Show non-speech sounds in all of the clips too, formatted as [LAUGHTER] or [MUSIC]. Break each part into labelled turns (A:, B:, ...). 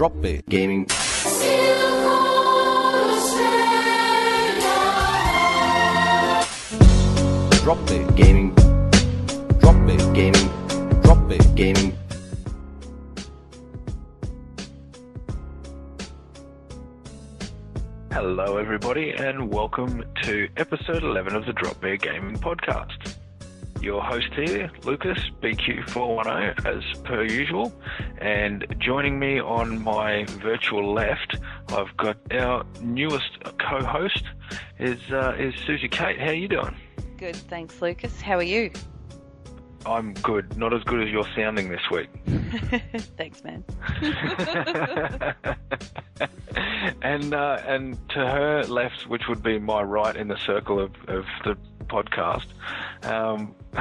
A: Drop Bear Gaming. Drop Gaming. Drop Gaming. Drop Gaming.
B: Hello, everybody, and welcome to episode 11 of the Drop Bear Gaming Podcast. Your host here, Lucas, BQ410, as per usual, and joining me on my virtual left, I've got our newest co-host, is uh, is Susie Kate. How are you doing?
C: Good, thanks, Lucas. How are you?
B: I'm good. Not as good as you're sounding this week. [LAUGHS]
C: thanks, man. [LAUGHS]
B: and uh, and to her left, which would be my right in the circle of, of the podcast. Um, [LAUGHS]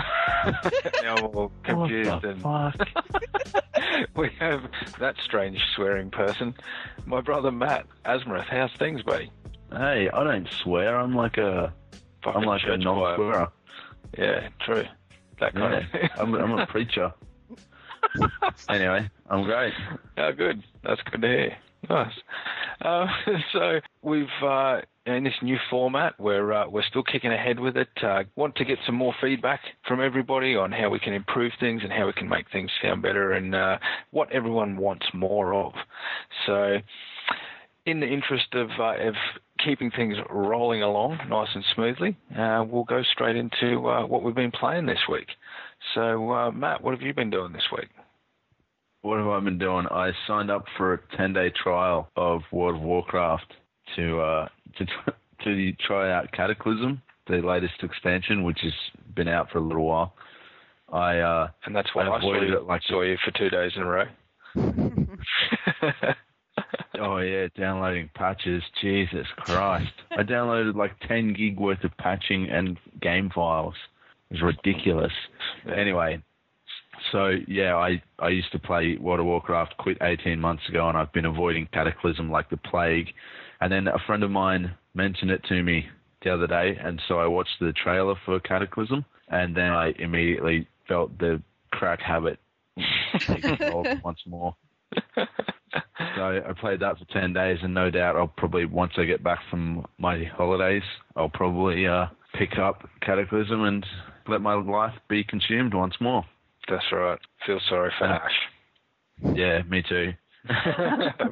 B: now I'm all confused
D: What the
B: and
D: fuck?
B: we have that strange swearing person, my brother Matt Asmarath. How's things, buddy?
D: hey, I don't swear. I'm like a,
B: Fucking
D: I'm like a
B: church
D: non-swearer.
B: Yeah, true. That kind
D: Yeah,
B: of thing.
D: I'm, I'm a preacher. [LAUGHS] anyway, I'm great.
B: Oh, good. That's good to hear. Nice. Uh, [LAUGHS] so we've uh, in this new format, we're uh, we're still kicking ahead with it. Uh, want to get some more feedback from everybody on how we can improve things and how we can make things sound better, and uh, what everyone wants more of. So, in the interest of uh, of keeping things rolling along nice and smoothly, uh, we'll go straight into uh, what we've been playing this week. So, uh, Matt, what have you been doing this week?
D: What have I been doing? I signed up for a 10-day trial of World of Warcraft to uh, to [LAUGHS] to try out Cataclysm, the latest expansion, which has been out for a little while. I uh,
B: And that's why
D: I
B: I, saw you,
D: it like
B: saw you for two days in a row. [LAUGHS] [LAUGHS]
D: Oh yeah, downloading patches. Jesus Christ! I downloaded like 10 gig worth of patching and game files. It was ridiculous. Anyway, so yeah, I I used to play World of Warcraft. Quit 18 months ago, and I've been avoiding Cataclysm like the plague. And then a friend of mine mentioned it to me the other day, and so I watched the trailer for Cataclysm, and then I immediately felt the crack habit [LAUGHS] once more. So I played that for ten days, and no doubt I'll probably once I get back from my holidays, I'll probably uh, pick up Cataclysm and let my life be consumed once more.
B: That's right. Feel sorry for Ash.
D: Yeah, me too. [LAUGHS]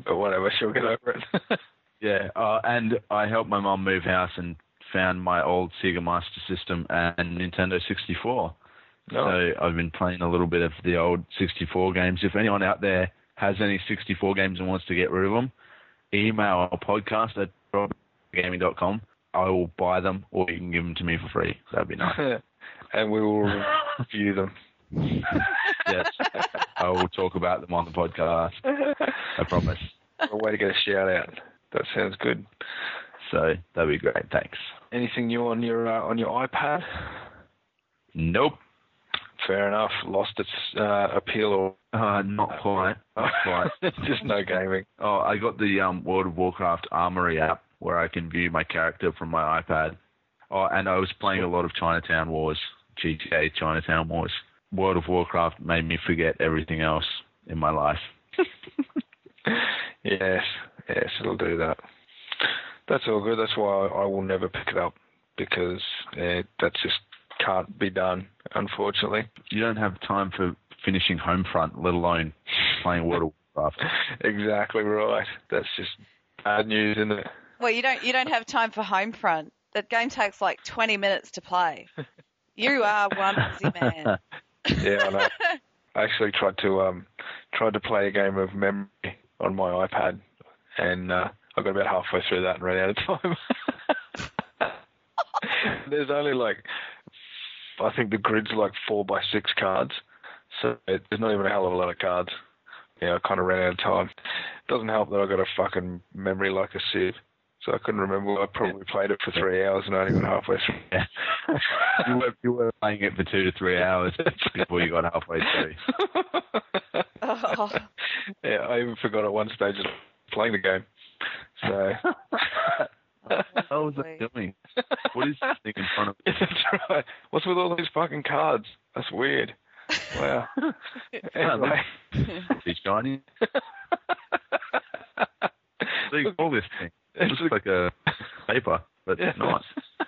B: but whatever, she'll get over it. [LAUGHS]
D: Yeah, uh, and I helped my mum move house and found my old Sega Master System and Nintendo 64.
B: no.
D: So I've been playing a little bit of the old 64 games. If anyone out there has any 64 games and wants to get rid of them, email our podcast at gaming.com. I will buy them, or you can give them to me for free. That'd be nice. [LAUGHS]
B: and we will review them.
D: Yes, I will talk about them on the podcast. I promise.
B: A way to get a shout out. That sounds good.
D: So that'd be great. Thanks.
B: Anything new on your uh, on your iPad?
D: Nope.
B: Fair enough. Lost its uh, appeal or
D: Uh, not quite. Not quite. [LAUGHS]
B: just no gaming.
D: Oh, I got the um, World of Warcraft Armory app where I can view my character from my iPad. Oh, and I was playing a lot of Chinatown Wars, GTA Chinatown Wars. World of Warcraft made me forget everything else in my life. [LAUGHS]
B: Yes, yes, it'll do that. That's all good. That's why I, I will never pick it up because uh, that just can't be done, unfortunately.
D: You don't have time for finishing Homefront, let alone playing World of Warcraft. [LAUGHS]
B: Exactly right. That's just bad news, isn't it?
C: Well, you don't you don't have time for Homefront. That game takes like 20 minutes to play. You are one busy man. [LAUGHS]
B: Yeah, I know. [LAUGHS] I actually tried to um tried to play a game of memory on my iPad, and uh, I got about halfway through that and ran out of time. [LAUGHS] There's only like I think the grid's like four by six cards, so it, there's not even a hell of a lot of cards. Yeah, I kind of ran out of time. Doesn't help that I got a fucking memory like a sieve, so I couldn't remember. I probably played it for three hours and I only got halfway through. [LAUGHS]
D: you, were, you were playing it for two to three hours [LAUGHS] before you got halfway through.
C: Oh, [LAUGHS]
B: yeah, I even forgot at one stage that I was playing the game. So
D: What was I doing? What is this thing in front of me?
B: that's right. What's with all these fucking cards? That's weird. Wow. anyway,
D: Is he shiny? do you call this thing? It
B: It's
D: looks like a paper, but
B: Yeah.
D: nice.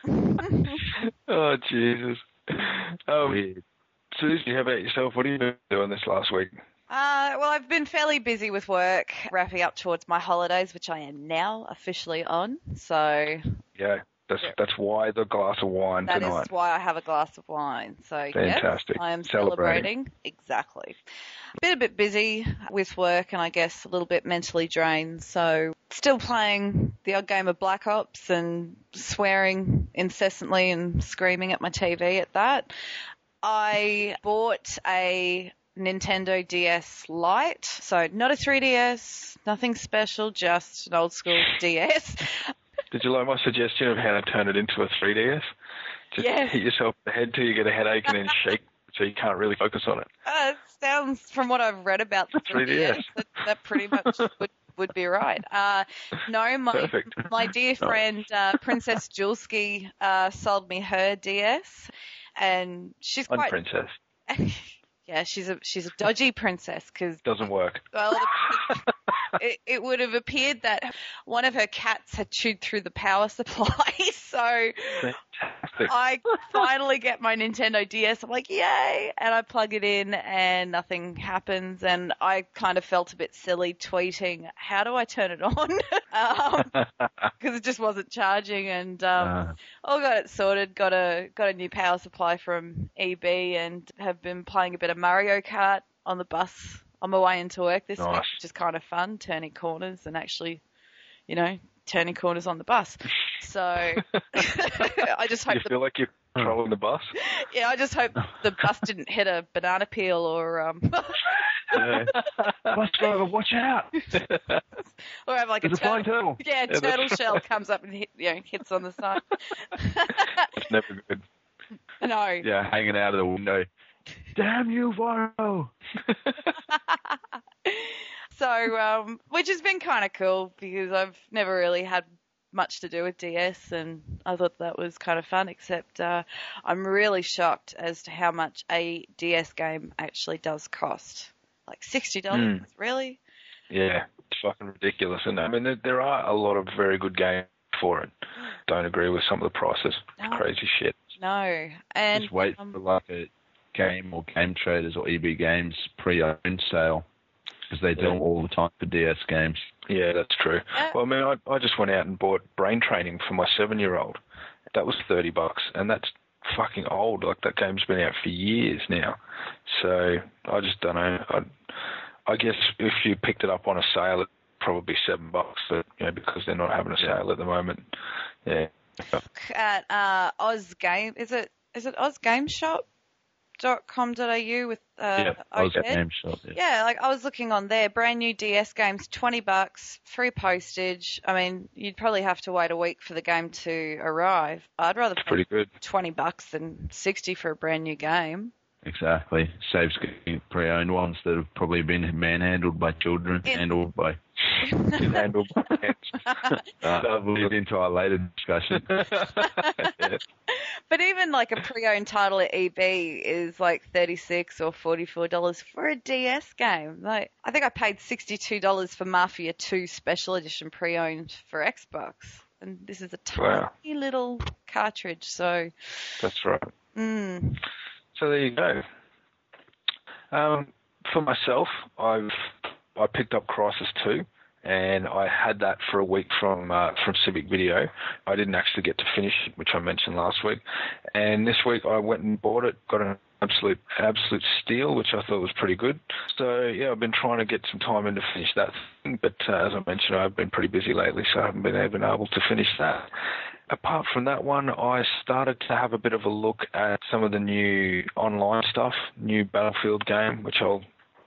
D: [LAUGHS]
B: oh Jesus. Um,
D: Weird.
B: Susie, how about yourself? What have you been doing this last week?
C: Uh, well, I've been fairly busy with work, wrapping up towards my holidays, which I am now officially on. So
B: Yeah, that's
C: Yeah.
B: that's why the glass of wine
C: that is
B: tonight.
C: why I have a glass of wine. So
B: Fantastic.
C: yes, I am
B: Celebrating.
C: celebrating. Exactly. Been a bit busy with work, and I guess a little bit mentally drained. So still playing the odd game of Black Ops and swearing incessantly and screaming at my TV at that. I bought a Nintendo DS Lite, so not a 3DS, nothing special, just an old school DS.
B: Did you like my suggestion of how to turn it into a 3DS? Just
C: Yes.
B: hit yourself in the head till you get a headache and then [LAUGHS] shake so you can't really focus on it.
C: Uh, it sounds, from what I've read about the
B: 3DS.
C: 3DS, that, that pretty much [LAUGHS] would, would be right. Uh, no, my
B: Perfect.
C: my dear friend uh, Princess Julski uh, sold me her DS, and she's
B: I'm
C: quite
B: princess. [LAUGHS]
C: yeah, she's a she's a dodgy princess because
B: Doesn't work.
C: well, [LAUGHS] it, it would have appeared that one of her cats had chewed through the power supply, [LAUGHS] so.
B: Fantastic.
C: I finally get my Nintendo DS. I'm like, yay! And I plug it in and nothing happens. And I kind of felt a bit silly tweeting, how do I turn it on? [LAUGHS] Because it just wasn't charging. And um,
D: Uh,
C: all got it sorted. Got a got a new power supply from EB and have been playing a bit of Mario Kart on the bus on my way into work this week,
B: Nice.
C: which is kind of fun, turning corners and actually, you know, turning corners on the bus. So [LAUGHS] I just hope
B: you
C: the
B: feel like you're controlling the bus? [LAUGHS]
C: yeah, I just hope the bus didn't hit a banana peel or um [LAUGHS]
B: Yeah.
D: bus driver, watch out!
C: or have like a
D: There's a flying
C: turtle, yeah,
B: that's-
C: turtle shell comes up and hit, you know, hits on the side.
B: It's never good.
C: no.
D: Yeah, hanging out of the window. Damn you, Varo! [LAUGHS]
C: So, um, which has been kind of cool because I've never really had much to do with DS, and I thought that was kind of fun. Except uh, I'm really shocked as to how much a DS game actually does cost. Like sixty dollars,
B: Mm.
C: really?
B: Yeah, it's fucking ridiculous. And I mean, there, there are a lot of very good games for it. Don't agree with some of the prices.
C: No.
B: Crazy shit.
C: No, and
D: Just wait
C: um,
D: for like a game or game traders or EB Games pre-owned sale because they do
B: Yeah.
D: them all the time for DS games.
B: Yeah, that's true.
C: Yeah.
B: Well, I mean, I, I just went out and bought brain training for my seven-year-old. That was thirty bucks, and that's fucking old. Like that game's been out for years now. So I just don't know. I, I guess if you picked it up on a sale, it'd probably be seven bucks. But you know, because they're not having a
D: Yeah.
B: sale at the moment. Yeah.
C: Look at uh, Oz Game. Is it is it ozgameshop.com.au with uh,
D: yeah, I was at
C: OZ?
D: Game Shop. Yeah.
C: Yeah, like I was looking on there, brand new DS games, twenty bucks, free postage. I mean, you'd probably have to wait a week for the game to arrive. I'd rather pay
B: pretty good.
C: twenty bucks than sixty for a brand new game.
D: Exactly. Saves pre-owned ones that have probably been manhandled by children,
C: Yeah.
D: handled by.
B: Handled by [LAUGHS] hands.
D: Uh, we'll get into our later discussion.
B: Yeah. [LAUGHS]
C: But even like a pre-owned title at EB is like thirty-six or forty-four dollars for a DS game. Like, I think I paid sixty-two dollars for Mafia Two Special Edition pre-owned for Xbox, and this is a tiny
B: Wow.
C: little cartridge. So,
B: That's right.
C: mm,
B: So there you go. Um, for myself, I've I picked up Crysis Two, and I had that for a week from uh, from Civic Video. I didn't actually get to finish it, which I mentioned last week. And this week I went and bought it, got an absolute absolute steal, which I thought was pretty good. So yeah, I've been trying to get some time in to finish that thing, but uh, as I mentioned, I've been pretty busy lately, so I haven't been been able to finish that apart from that one, I started to have a bit of a look at some of the new online stuff, new Battlefield game, which I'll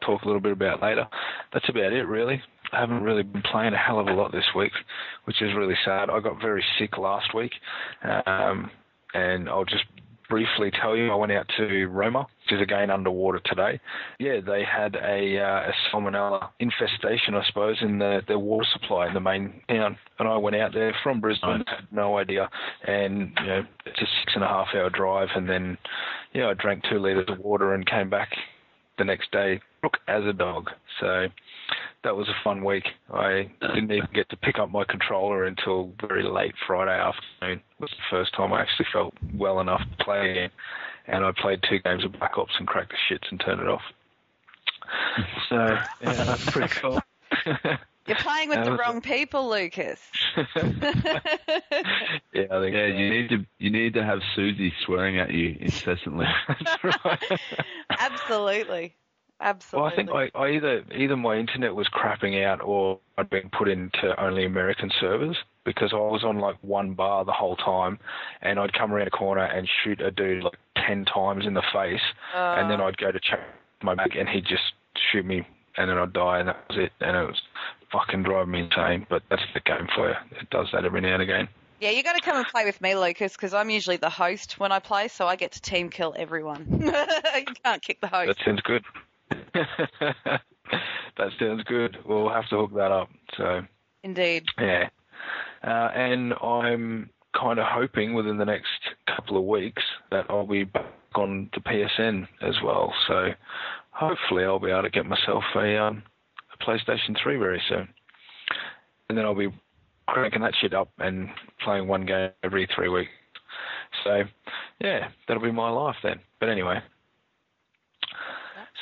B: talk a little bit about later. That's about it, really. I haven't really been playing a hell of a lot this week, which is really sad. I got very sick last week, um, and I'll just briefly tell you, I went out to Roma, which is again underwater today. Yeah, they had a, uh, a salmonella infestation, I suppose, in the, their water supply in the main town. And I went out there from Brisbane, had no idea. And, you know, it's a six and a half hour drive. And then, yeah, I drank two litres of water and came back the next day, look, as a dog. So, that was a fun week. I didn't even get to pick up my controller until very late Friday afternoon. It was the first time I actually felt well enough to play again. And I played two games of Black Ops and cracked the shits and turned it off. So yeah, that's pretty [LAUGHS] cool. [LAUGHS]
C: You're playing with the wrong people, Lucas. [LAUGHS]
B: yeah, I think
D: Yeah,
B: so.
D: you need to you need to have Susie swearing at you incessantly.
B: That's right.
C: Absolutely.
B: Well, I think I, I either either my internet was crapping out or I'd been put into only American servers because I was on like one bar the whole time, and I'd come around a corner and shoot a dude like ten times in the face, and then
C: Uh,
B: I'd go to check my back and he'd just shoot me, and then I'd die, and that was it. And it was fucking driving me insane. But that's the game for you. It does that every now and again.
C: yeah, you got to come and play with me, Lucas, because I'm usually the host when I play, so I get to team kill everyone. [LAUGHS] you can't kick the host.
B: That sounds good. [LAUGHS] that sounds good. We'll have to hook that up. So.
C: Indeed.
B: Yeah. Uh, and I'm kind of hoping within the next couple of weeks that I'll be back on the PSN as well. So hopefully I'll be able to get myself a, um, a PlayStation 3 very soon. And then I'll be cranking that shit up and playing one game every three weeks. So yeah, that'll be my life then. But anyway.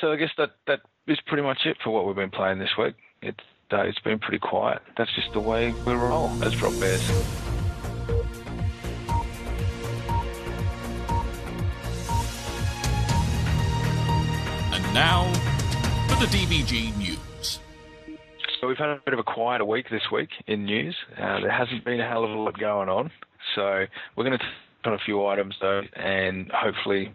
B: So I guess that that is pretty much it for what we've been playing this week. It's uh, it's been pretty quiet. That's just the way we roll as Drop Bears.
E: And now for the DBG News.
B: So we've had a bit of a quieter week this week in news. Uh, there hasn't been a hell of a lot going on. So we're going to touch on a few items though, and hopefully,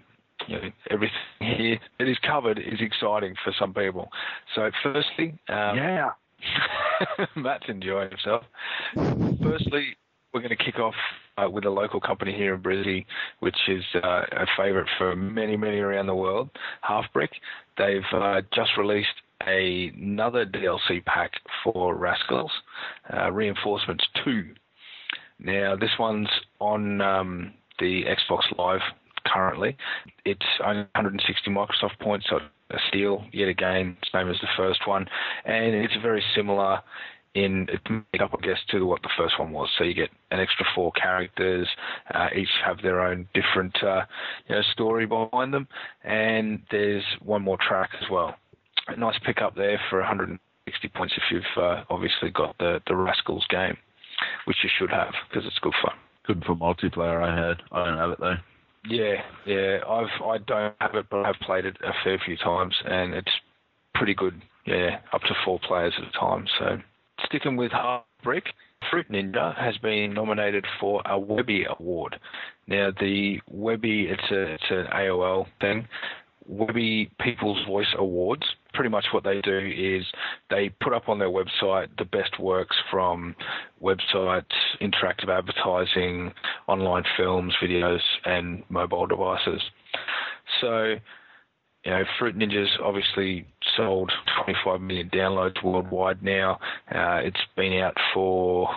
B: you know, everything [LAUGHS] here that is covered is exciting for some people. So firstly, um,
D: yeah. [LAUGHS]
B: Matt's enjoying himself. Firstly, we're going to kick off uh, with a local company here in Brisbane, which is uh, a favourite for many, many around the world, Halfbrick. They've uh, just released a, another DLC pack for Raskulls, uh, Reinforcements 2. Now, this one's on um, the Xbox Live currently. It's only 160 Microsoft points, so a steal yet again, same as the first one, and it's very similar in up, I guess, to what the first one was. So you get an extra four characters, uh, each have their own different, uh, you know, story behind them, and there's one more track as well. A nice pickup there for 160 points if you've uh, obviously got the the Raskulls game, which you should have because it's good fun.
D: Good for multiplayer. I heard. I don't have it though.
B: Yeah, yeah. I've I don't have it, but I've played it a fair few times, and it's pretty good. Yeah, up to four players at a time. So sticking with Hard Brick, Fruit Ninja has been nominated for a Webby Award. Now the Webby, it's a it's an AOL thing. Webby People's Voice Awards. Pretty much what they do is they put up on their website the best works from websites, interactive advertising, online films, videos, and mobile devices. So, you know, Fruit Ninja's obviously sold 25 million downloads worldwide now. Uh, it's been out for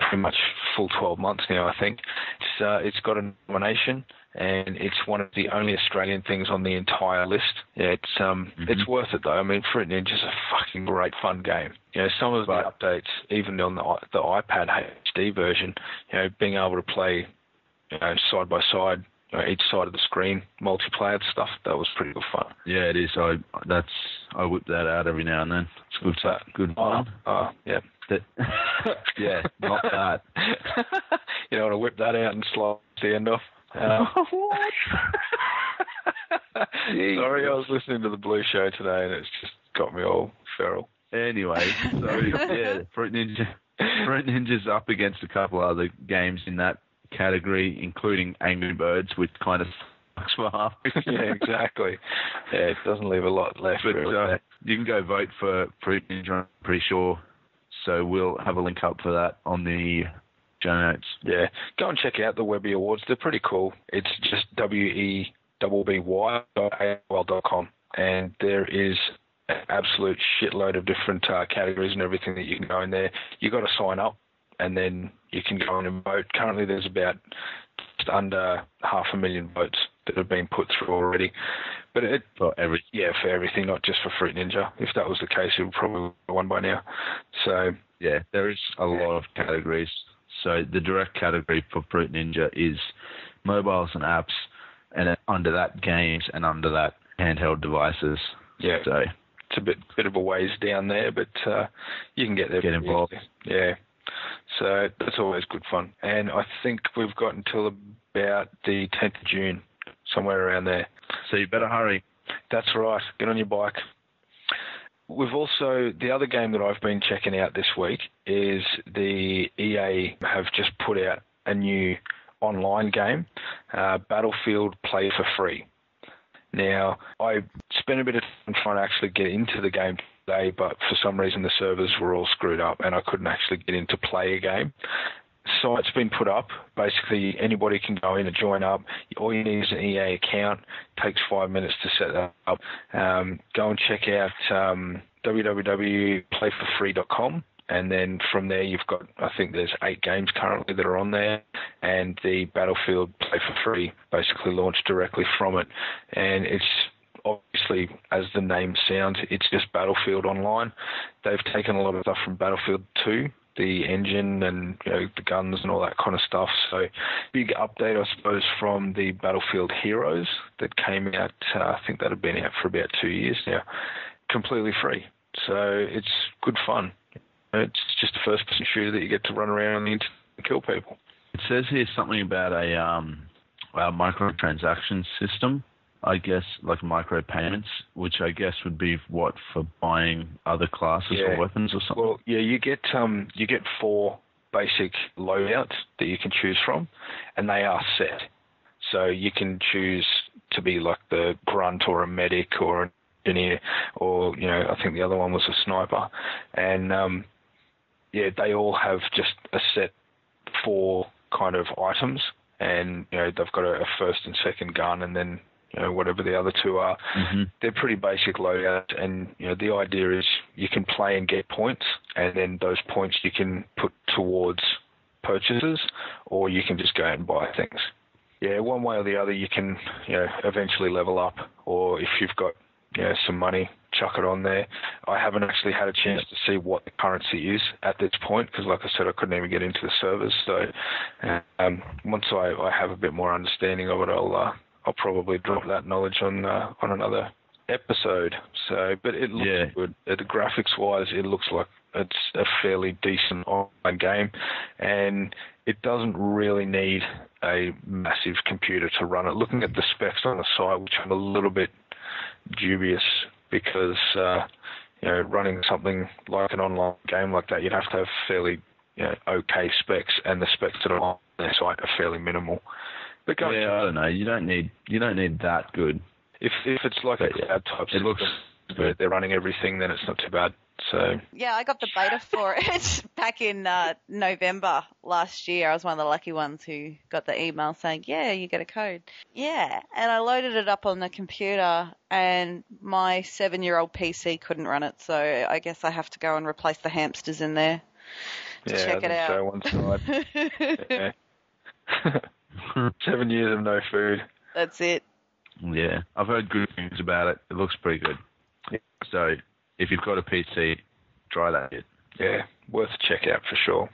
B: pretty much full 12 months now, I think. It's, uh, it's got a nomination and it's one of the only Australian things on the entire list. It's um,
D: Mhm.
B: it's worth it though. I mean, Fruit Ninja's a fucking great fun game. You know, some of the updates, even on the the iPad HD version, you know, being able to play, you know, side by side, each side of the screen, multiplayer stuff, that was pretty good fun.
D: Yeah, it is. I that's I whip that out every now and then. It's good.
B: So-
D: good
B: Oh,
D: fun.
B: oh yeah.
D: That- [LAUGHS] yeah, not that. [LAUGHS]
B: you don't want to whip that out and slide the end off. Uh, [LAUGHS] [LAUGHS] sorry, I was listening to the Blue Show today, and it's just got me all feral.
D: Anyway, so [LAUGHS] yeah, Fruit Ninja, Fruit Ninja's up against a couple other games in that category, including Angry Birds, which kind of sucks for half.
B: yeah, exactly. Yeah, it doesn't leave a lot left.
D: But
B: really.
D: uh, you can go vote for Fruit Ninja. I'm pretty sure. So we'll have a link up for that on the
B: Yeah, go and check out the Webby Awards. They're pretty cool. It's just w e b b y dot com, and there is an absolute shitload of different uh, categories and everything that you can go in there. You got to sign up, and then you can go in and vote. Currently, there's about just under half a million votes that have been put through already. But it,
D: for every.
B: yeah, for everything, not just for Fruit Ninja. If that was the case, it would probably have won by now. So
D: Yeah, there is a lot of categories. So the direct category for Fruit Ninja is mobiles and apps, and under that games, and under that handheld devices.
B: yeah,
D: So
B: it's a bit bit of a ways down there, but uh, you can get there.
D: Get involved.
B: Yeah. So that's always good fun. And I think we've got until about the 10th of June, somewhere around there.
D: so you better hurry.
B: That's right. Get on your bike. We've also the other game that I've been checking out this week is the EA have just put out a new online game, uh, Battlefield Play for Free. Now I spent a bit of time trying to actually get into the game today, but for some reason the servers were all screwed up and I couldn't actually get in to play a game site's been put up. Basically, anybody can go in and join up. All you need is an EA account. takes five minutes to set that up. Um, go and check out um, www.playforfree.com. And then from there, you've got, I think there's eight games currently that are on there. And the Battlefield Play for Free basically launched directly from it. And it's obviously, as the name sounds, it's just Battlefield Online. They've taken a lot of stuff from Battlefield 2, the engine and you know, the guns and all that kind of stuff. So, big update, I suppose, from the Battlefield Heroes that came out. Uh, I think that had been out for about two years now, completely free. So it's good fun. It's just a first-person shooter that you get to run around on the internet and kill people.
D: It says here something about a um, a microtransaction system. I guess like micropayments, which I guess would be what for buying other classes
B: Yeah.
D: or weapons or something.
B: Well, yeah, you get um, you get four basic loadouts that you can choose from, and they are set. So you can choose to be like the grunt or a medic or an engineer, or you know, I think the other one was a sniper, and um, yeah, they all have just a set four kind of items, and you know they've got a first and second gun, and then you know whatever the other two are
D: hmm
B: they're pretty basic loadouts, and you know the idea is you can play and get points, and then those points you can put towards purchases, or you can just go and buy things. Yeah, one way or the other, you can you know eventually level up, or if you've got you know some money, chuck it on there. I haven't actually had a chance to see what the currency is at this point because, like I said, I couldn't even get into the servers. So um, once I, I have a bit more understanding of it, I'll uh, I'll probably drop that knowledge on uh, on another episode. So, but it looks
D: Yeah.
B: good. The graphics wise, it looks like it's a fairly decent online game, and it doesn't really need a massive computer to run it. Looking at the specs on the site, which I'm a little bit dubious because uh, you know running something like an online game like that, you'd have to have fairly you know, okay specs, and the specs that are on their site are fairly minimal. But go
D: Yeah, I don't know. You don't need you don't need that good.
B: if if it's like a
D: But, yeah,
B: type
D: it looks
B: But they're running everything, then it's not too bad. So
C: Yeah, I got the beta for it [LAUGHS] back in uh, November last year. I was one of the lucky ones who got the email saying, "Yeah, you get a code." Yeah, and I loaded it up on the computer, and my seven-year-old PC couldn't run it, so I guess I have to go and replace the hamsters in there. to
B: yeah,
C: check it
B: that's
C: out.
B: one side. [LAUGHS] yeah. [LAUGHS] [LAUGHS] Seven years of no food.
C: That's it.
D: Yeah, I've heard good things about it. It looks pretty good.
B: Yeah.
D: So if you've got a PC, try that. bit.
B: Yeah, worth a check out for sure.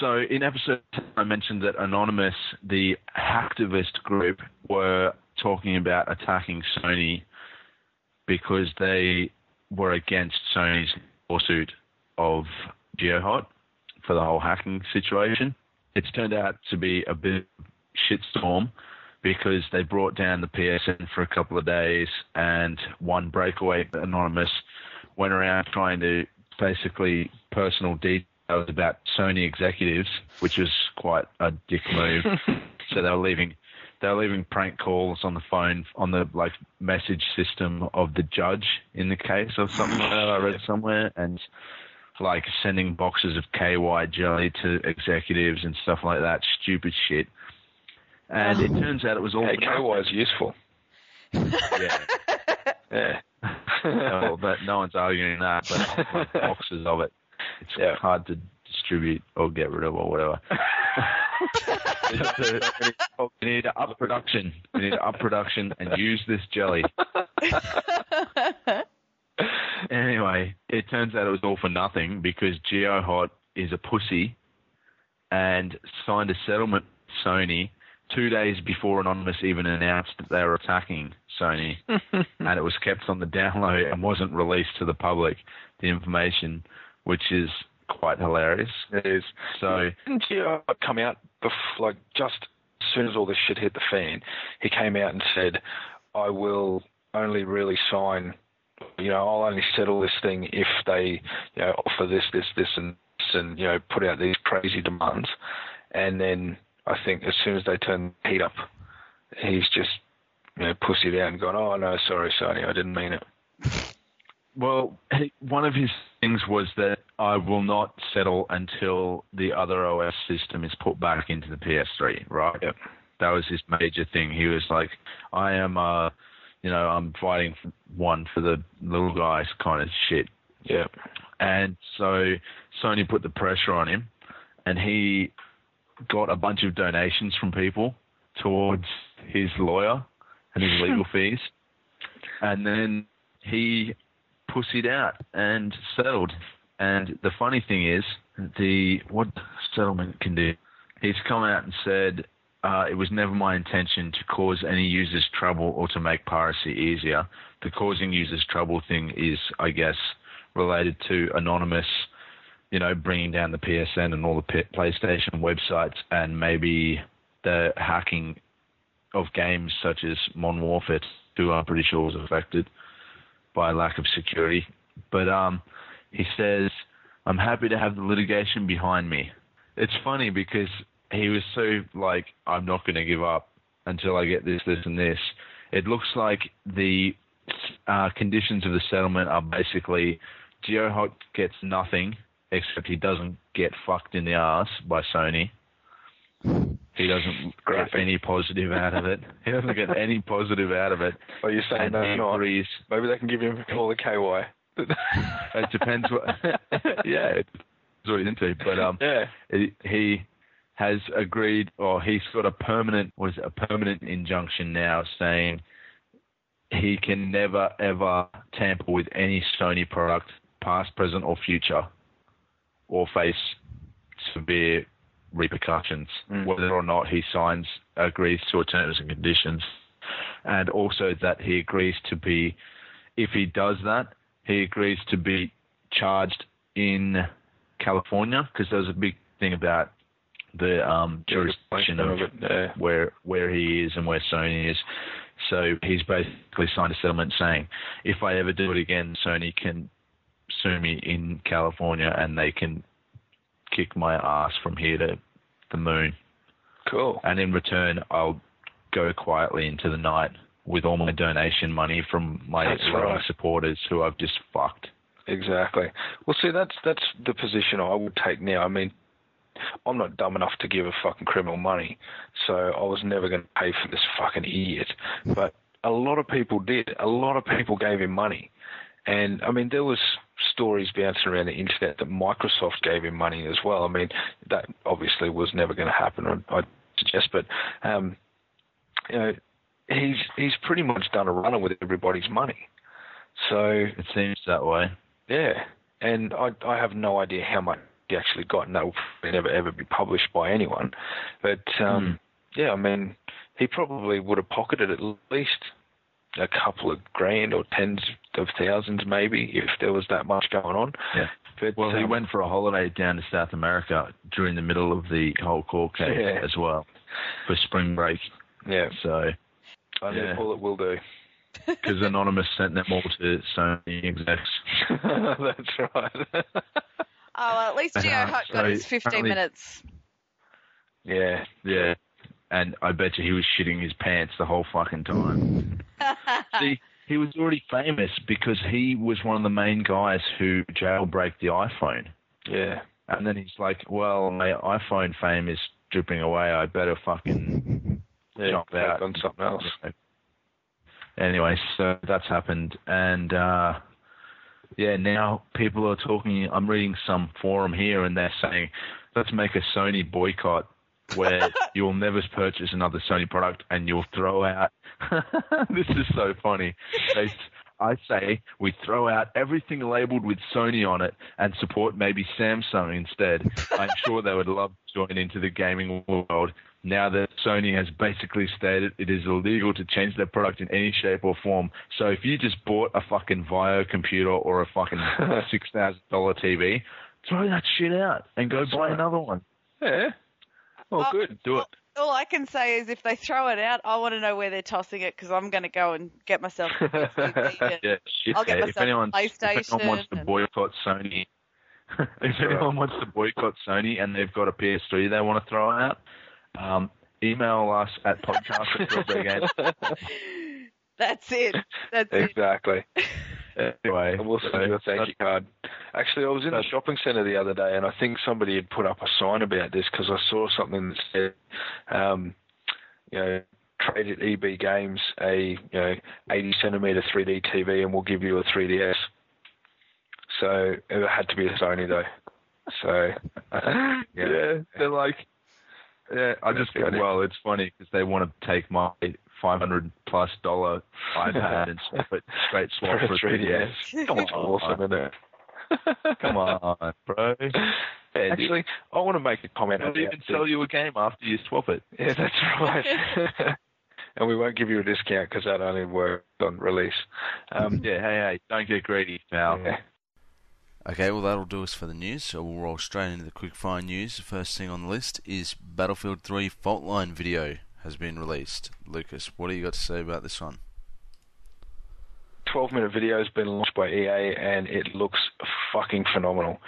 D: So in episode 10, I mentioned that Anonymous, the hacktivist group, were talking about attacking Sony because they were against Sony's lawsuit of GeoHot for the whole hacking situation. It's turned out to be a bit shitstorm because they brought down the PSN for a couple of days and one breakaway anonymous went around trying to basically personal details about Sony executives, which was quite a dick move. [LAUGHS] so they were leaving they were leaving prank calls on the phone on the like message system of the judge in the case or something like that I read somewhere and like sending boxes of KY jelly to executives and stuff like that, stupid shit. And it oh. turns out it was all
B: Hey, KY is useful.
D: yeah. [LAUGHS]
B: Yeah.
D: well, [LAUGHS] oh, but no one's arguing that, but [LAUGHS] like, boxes of it. It's
B: Yeah.
D: hard to distribute or get rid of or whatever. we need to up production. We need to up production and use this jelly. Anyway, it turns out it was all for nothing because GeoHot is a pussy and signed a settlement with Sony two days before Anonymous even announced that they were attacking Sony, [LAUGHS] and it was kept on the download and wasn't released to the public. The information, which is quite hilarious.
B: It is.
D: So
B: Didn't Geo uh, come out bef- like just as soon as all this shit hit the fan? He came out and said, "I will only really sign, you know, I'll only settle this thing if they, you know, offer this, this, this, and this, and you know, put out these crazy demands." And then I think as soon as they turn the heat up, he's just, you know, pussied out and gone, "Oh no, sorry, Sony, I didn't mean it." [LAUGHS]
D: Well, he, one of his things was that I will not settle until the other OS system is put back into the PS3, right?
B: Yep.
D: That was his major thing. He was like, I am, uh, you know, I'm fighting one for the little guys kind of shit.
B: Yeah.
D: And so Sony put the pressure on him, and he got a bunch of donations from people towards his lawyer and his legal [LAUGHS] fees. And then he pussied out and settled. And the funny thing is, the what settlement can do? He's come out and said uh, it was never my intention to cause any users trouble or to make piracy easier. The causing users trouble thing is, I guess, related to anonymous, you know, bringing down the PSN and all the PlayStation websites, and maybe the hacking of games such as Modern Warfare 2, I'm pretty sure was affected by lack of security. But um, he says, I'm happy to have the litigation behind me. It's funny because he was so like, I'm not going to give up until I get this, this, and this. It looks like the uh, conditions of the settlement are basically GeoHot gets nothing except he doesn't get fucked in the ass by Sony. He doesn't get any positive out of it. He doesn't get any positive out of it.
B: Are you're saying that's
D: he
B: not?
D: agrees.
B: Maybe they can give him all the KY.
D: It depends what. [LAUGHS] yeah, it's what he's into. But um,
B: yeah.
D: he- he has agreed, or he's got a permanent was a permanent injunction now saying he can never ever tamper with any Sony product, past, present, or future, or face severe repercussions,
B: Mm.
D: whether or not he signs agrees to terms and conditions, and also that he agrees to be, if he does that, he agrees to be charged in California because there's a big thing about the um, jurisdiction of.
B: Yeah.
D: where where he is and where Sony is. So he's basically signed a settlement saying, if I ever do it again, Sony can sue me in California and they can kick my ass from here to the moon.
B: Cool.
D: And in return, I'll go quietly into the night with all my donation money from my
B: right.
D: supporters who I've just fucked.
B: Exactly. Well, see, that's that's the position I would take now. I mean, I'm not dumb enough to give a fucking criminal money, so I was never going to pay for this fucking idiot. But a lot of people did. A lot of people gave him money, and I mean, there was stories bouncing around the internet that Microsoft gave him money as well. I mean, that obviously was never going to happen. I, I suggest, but um, you know, he's he's pretty much done a runner with everybody's money. So
D: It seems that way.
B: yeah, and I I have no idea how much he actually got, and that will never ever be published by anyone. But um, yeah, I mean, he probably would have pocketed at least a couple of grand or tens of thousands, maybe, if there was that much going on.
D: Yeah.
B: But
D: Well, he
B: um,
D: went for a holiday down to South America during the middle of the whole court case
B: Yeah.
D: as well for spring break.
B: Yeah,
D: So,
B: I
D: Yeah.
B: all it will do. [LAUGHS] [LAUGHS]
D: because Anonymous sent them all to Sony execs. [LAUGHS]
B: That's right.
C: Oh, well, at least
D: Geo
C: GeoHot got
D: so
C: his 15
D: apparently-
C: minutes.
B: yeah,
D: Yeah. And I bet you he was shitting his pants the whole fucking time. [LAUGHS] See, he was already famous because he was one of the main guys who jailbreak the iPhone.
B: yeah.
D: And then he's like, well, my iPhone fame is dripping away. I better fucking
B: Yeah,
D: Jump out.
B: on something else.
D: Anyway, so that's happened, and uh, yeah, now people are talking. I'm reading some forum here, and they're saying, let's make a Sony boycott where you'll never purchase another Sony product and you'll throw out. [LAUGHS] this is so funny. They, I say we throw out everything labeled with Sony on it and support maybe Samsung instead. I'm sure they would love to join into the gaming world now that Sony has basically stated it is illegal to change their product in any shape or form. So if you just bought a fucking Vaio computer or a fucking [LAUGHS] six thousand dollar TV, throw that shit out and go buy another one.
B: Yeah. Well,
C: Oh,
B: good. Do it.
C: All I can say is if they throw it out, I want to know where they're tossing it because I'm going to go and get myself a TV [LAUGHS] and
D: Yeah, shit.
C: I'll get
D: yeah.
C: myself
D: if
C: a
D: anyone, if anyone wants to boycott Sony, [LAUGHS] if
B: right.
D: anyone wants to boycott Sony and they've got a PS3 they want to throw out, um, email us at podcast at [LAUGHS] Dropbeargames.
C: That's it. That's it.
B: Exactly.
D: Anyway,
B: And we'll send you a thank you card. Actually, I was in the shopping centre the other day, and I think somebody had put up a sign about this because I saw something that said, um, you know, trade at EB Games a you know 80 centimeter 3D TV, and we'll give you a 3DS. So it had to be a Sony though. So [LAUGHS]
D: yeah.
B: yeah,
D: they're like, yeah, I just
B: That's
D: well, it's funny because they want to take my five hundred plus dollar iPad and [LAUGHS] swap it straight swap for a 3DS.
B: Come on, [LAUGHS] awesome, isn't it?
D: Come on, bro.
B: Yeah, Actually, I want to make a comment
D: They'll
B: about
D: even
B: the-
D: sell you a game after you swap it.
B: Yeah, that's right. [LAUGHS] and we won't give you a discount because that only works on release. Um,
D: Yeah, hey, hey, don't get greedy, pal.
B: yeah.
F: Okay, well that'll do us for the news. So we'll roll straight into the quickfire news. The first thing on the list is Battlefield 3 Fault Line video has been released. Lucas, what do you got to say about this one?
B: 12 minute video has been launched by EA and it looks fucking phenomenal.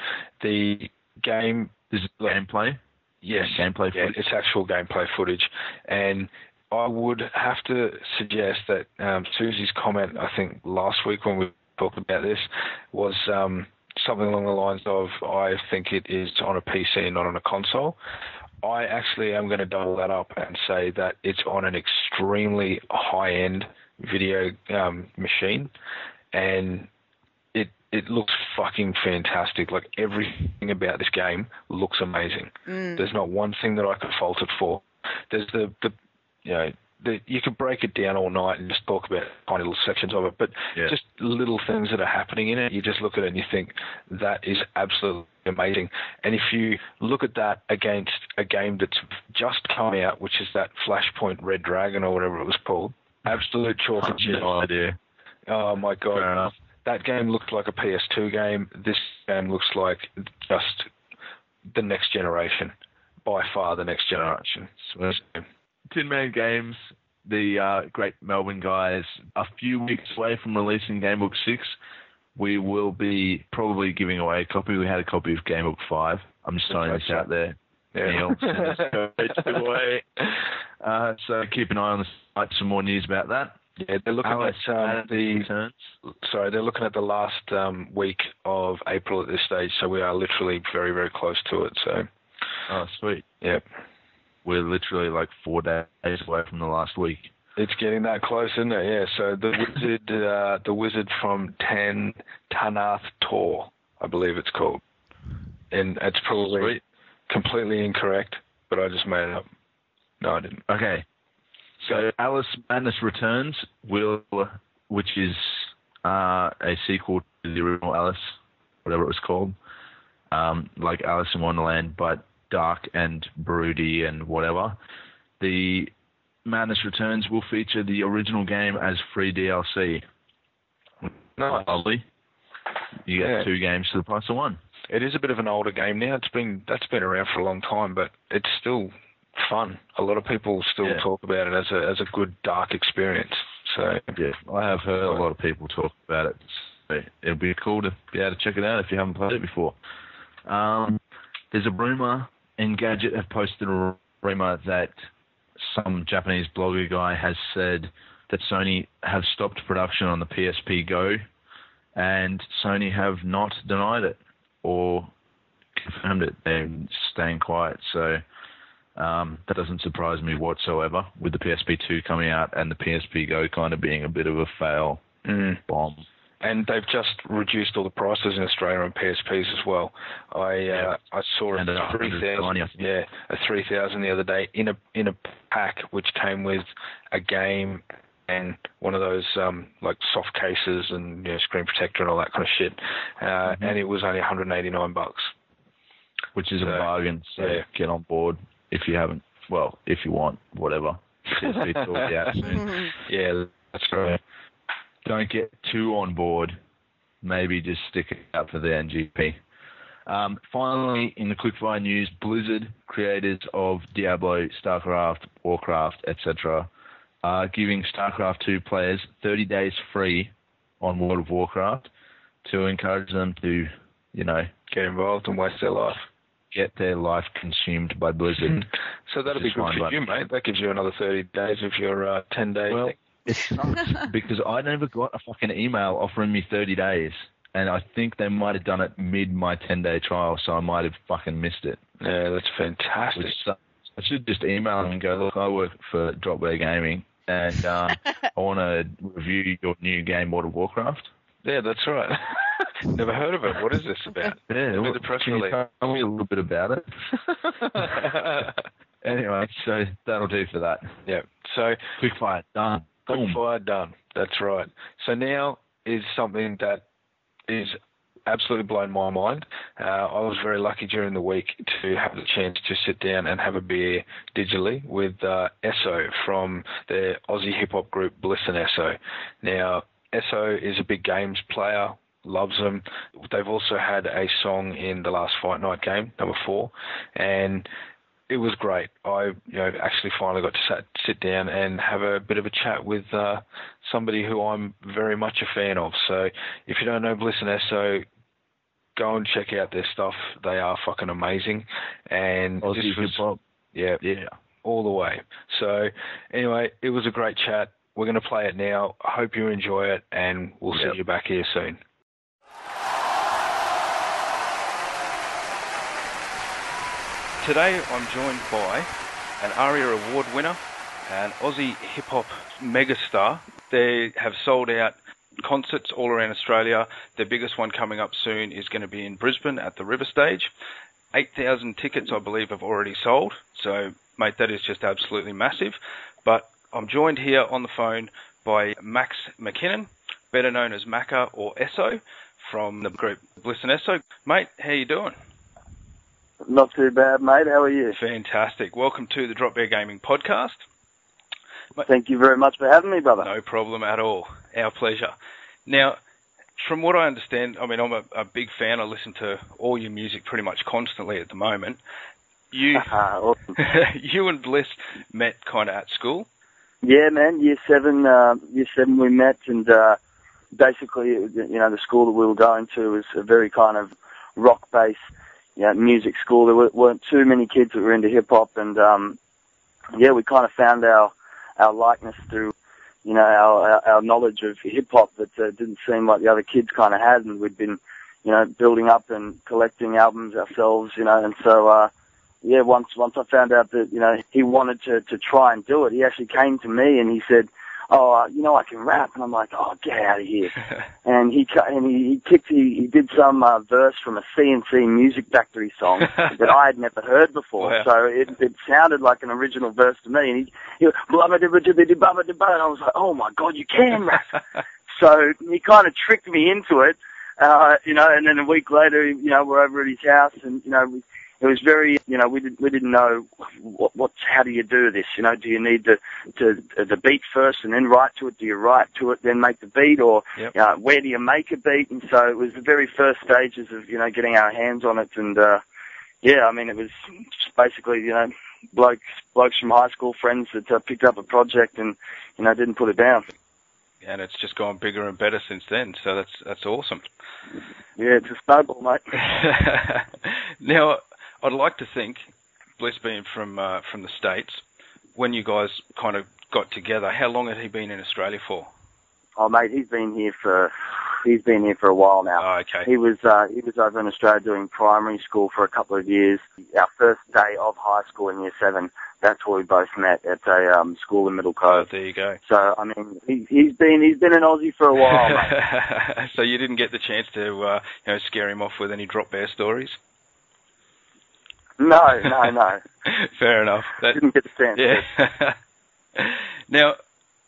B: The game,
D: This is
B: Look.
D: gameplay.
B: yes,
D: Gameplay
B: yeah,
D: footage.
B: it's actual gameplay footage. And I would have to suggest that um, Susie's comment, I think last week when we talked about this, was um, something along the lines of, I think it is on a PC and not on a console. I actually am going to double that up and say that it's on an extremely high end video um, machine, and it it looks fucking fantastic. Like everything about this game looks amazing. There's not one thing that I could fault it for. There's the the you know. The, you could break it down all night and just talk about tiny little sections of it, but
D: Yeah.
B: just little things that are happening in it, you just look at it and you think that is absolutely amazing. And if you look at that against a game that's just come out, which is that Flashpoint Red Dragon or whatever it was called, absolute chalk and [LAUGHS] cheese.
D: No idea.
B: Oh my god,
D: Fair enough.
B: that game looked like a PS2 game. This game looks like just the next generation, by far the next generation. So,
D: Tin Man Games, the uh, great Melbourne guys, a few weeks away from releasing Gamebook 6. We will be probably giving away a copy. We had a copy of Gamebook 5. I'm just throwing this out there.
B: Yeah.
D: Neil, [LAUGHS] send us codes away. Uh, so keep an eye on the site. Some more news about that.
B: Yeah, they're looking
D: Alice
B: at um, the
D: returns.
B: sorry, they're looking at the last um, week of April at this stage, so we are literally very, very close to it. So,
D: Oh, sweet.
B: yep,
D: We're literally like four days away from the last week.
B: it's getting that close, isn't it? Yeah. So the wizard, [LAUGHS] uh, the wizard from Tan Tanath Tor, I believe it's called, and it's probably
D: Sweet.
B: completely incorrect, but I just made it up. No, I didn't.
D: Okay. So Alice Madness Returns will, which is uh, a sequel to the original Alice, whatever it was called, um, like Alice in Wonderland, but dark and broody and whatever. The Madness Returns will feature the original game as free DLC.
B: No,
D: Lovely. You get
B: Yeah.
D: two games for the price of one.
B: it is a bit of an older game now. It's been that's been around for a long time, but it's still fun. A lot of people still
D: Yeah.
B: talk about it as a as a good dark experience. So
D: Yeah, I have heard a lot of people talk about it. So it'll be cool to be able to check it out if you haven't played it before. Um, there's a rumor, Engadget have posted a rumor that some Japanese blogger guy has said that Sony have stopped production on the PSP Go, and Sony have not denied it or confirmed it. They're staying quiet, so um, that doesn't surprise me whatsoever. With the PSP 2 coming out and the PSP Go kind of being a bit of a fail
B: mm.
D: bomb.
B: And they've just reduced all the prices in Australia on PSPs as well. I
D: Yeah.
B: uh, I saw
D: And
B: a three
D: hundred twenty, I
B: thousand, yeah, a three thousand the other day in a in a pack which came with a game and one of those um, like soft cases and you know, screen protector and all that kind of shit, uh,
D: Mm-hmm.
B: and it was only 189 bucks.
D: which is a bargain. So
B: yeah.
D: get on board if you haven't. Well, if you want, whatever. PSP will be out soon.
B: Yeah, that's right.
D: Don't get too on board. Maybe just stick it out for the NGP. Um, finally, in the quickfire news, Blizzard, creators of Diablo, StarCraft, Warcraft, etc., are giving StarCraft 2 players 30 days free on World of Warcraft to encourage them to, you know,
B: Get involved and waste their life.
D: get their life consumed by Blizzard. [LAUGHS]
B: So that'll be good for you, mate. That gives you another 30 days of your uh, 10 day
D: Well,
B: thing.
D: It sucks [LAUGHS] because I never got a fucking email offering me 30 days. And I think they might have done it mid my 10 day trial, so I might have fucking missed it.
B: Yeah, that's fantastic.
D: I should just email them and go, look, I work for Dropbear Gaming and uh, [LAUGHS] I want to review your new game, World of Warcraft.
B: Yeah, that's right. [LAUGHS] Never heard of it. What is this about?
D: Yeah,
B: Give me
D: well,
B: the press
D: can you
B: release.
D: tell me a little bit about it? Anyway, so that'll do for that.
B: yeah. So
D: Quick fire, done.
B: Quick
D: Boom.
B: fire done. That's right. So now is something that is absolutely blown my mind. Uh, I was very lucky during the week to have the chance to sit down and have a beer digitally with uh, Eso from the Aussie hip hop group Bliss and Eso. Now, Eso is a big games player. Loves them. They've also had a song in the last Fight Night game, number four, and it was great. I, you know, actually finally got to sat, sit down and have a bit of a chat with uh, somebody who I'm very much a fan of. So if you don't know Bliss and Eso, go and check out their stuff. They are fucking amazing. And
D: Aussie
B: this was,
D: hip hop.
B: yeah,
D: Yeah.
B: all the way. So anyway, it was a great chat. We're going to play it now. Hope you enjoy it, and we'll
D: Yep.
B: see you back here soon. Today I'm joined by an ARIA Award winner, an Aussie hip hop megastar. They have sold out concerts all around Australia. Their biggest one coming up soon is going to be in Brisbane at the River Stage. 8,000 tickets, I believe, have already sold. So, mate, that is just absolutely massive. But I'm joined here on the phone by Max MacKinnon, better known as Macca or Eso, from the group Bliss and Eso. Mate, how you doing?
G: Not too bad, mate. How are you?
B: Fantastic. Welcome to the Drop Bear Gaming Podcast.
G: Thank you very much for having me, brother.
B: No problem at all. Our pleasure. Now, from what I understand, I mean, I'm a, a big fan. I listen to all your music pretty much constantly at the moment. You, [LAUGHS] [LAUGHS] you and Bliss met kind of at school.
G: Yeah, man. Year seven, uh, year seven, we met, and uh, basically, you know, the school that we were going to was a very kind of rock-based, know, music school. There were, weren't too many kids that were into hip hop, and um, yeah, we kind of found our our likeness through, you know, our our, our knowledge of hip hop that uh, didn't seem like the other kids kind of had, and we'd been, you know, building up and collecting albums ourselves, you know, and so. uh yeah, once once I found out that you know he wanted to to try and do it, he actually came to me and he said, "Oh, uh, you know I can rap," and I'm like, "Oh, get out of here!" [LAUGHS] and he and he, he kicked he, he did some uh, verse from a C+C Music Factory song [LAUGHS] that I had never heard before,
B: Wow.
G: so it it sounded like an original verse to me. And he he went, "Blubba dibba dibba dibba dibba dibba," and I was like, "Oh my god, you can rap!" so he kind of tricked me into it. Uh, you know, and then a week later, you know, we're over at his house, and you know, we, it was very, you know, we didn't we didn't know what what's how do you do this? You know, do you need the to the beat first and then write to it? Do you write to it then make the beat, or
B: Yep.
G: uh, where do you make a beat? And so it was the very first stages of you know getting our hands on it, and uh, yeah, I mean, it was just basically you know blokes blokes from high school friends that uh, picked up a project and you know didn't put it down.
B: and it's just gone bigger and better since then. So that's that's awesome.
G: Yeah, it's a snowball, mate. [LAUGHS]
B: now, I'd like to think, Bliss being from uh, from the states, when you guys kind of got together, how long had he been in Australia for?
G: Oh, mate, he's been here for he's been here for a while now.
B: Oh, okay.
G: He was uh, he was over in Australia doing primary school for a couple of years. Our first day of high school in year seven, that's where we both met at a um, school in Middle Cove.
H: Oh, there you go.
G: So I mean, he, he's been he's been an Aussie for a while, mate. [LAUGHS]
H: so you didn't get the chance to uh, you know scare him off with any drop bear stories.
G: No, no, no. [LAUGHS]
H: Fair enough. That,
G: Didn't get the chance.
H: yeah. [LAUGHS] now,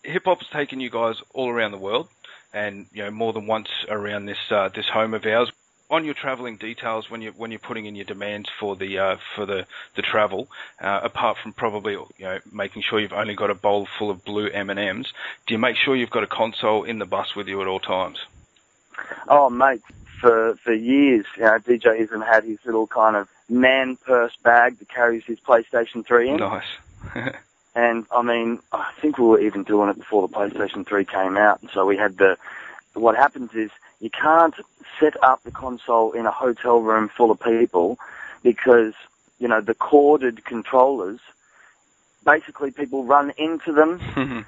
H: hip hop's taken you guys all around the world, and you know more than once around this uh, this home of ours. On your travelling details, when you when you're putting in your demands for the uh, for the the travel, uh, apart from probably you know making sure you've only got a bowl full of blue M and M's, do you make sure you've got a console in the bus with you at all times?
G: Oh, mate, for for years, you know, DJ Izm had his little kind of man purse bag that carries his PlayStation 3 in.
H: Nice. [LAUGHS]
G: And I mean, I think we were even doing it before the PlayStation 3 came out. And so we had the. What happens is you can't set up the console in a hotel room full of people because you know the corded controllers. Basically, people run into them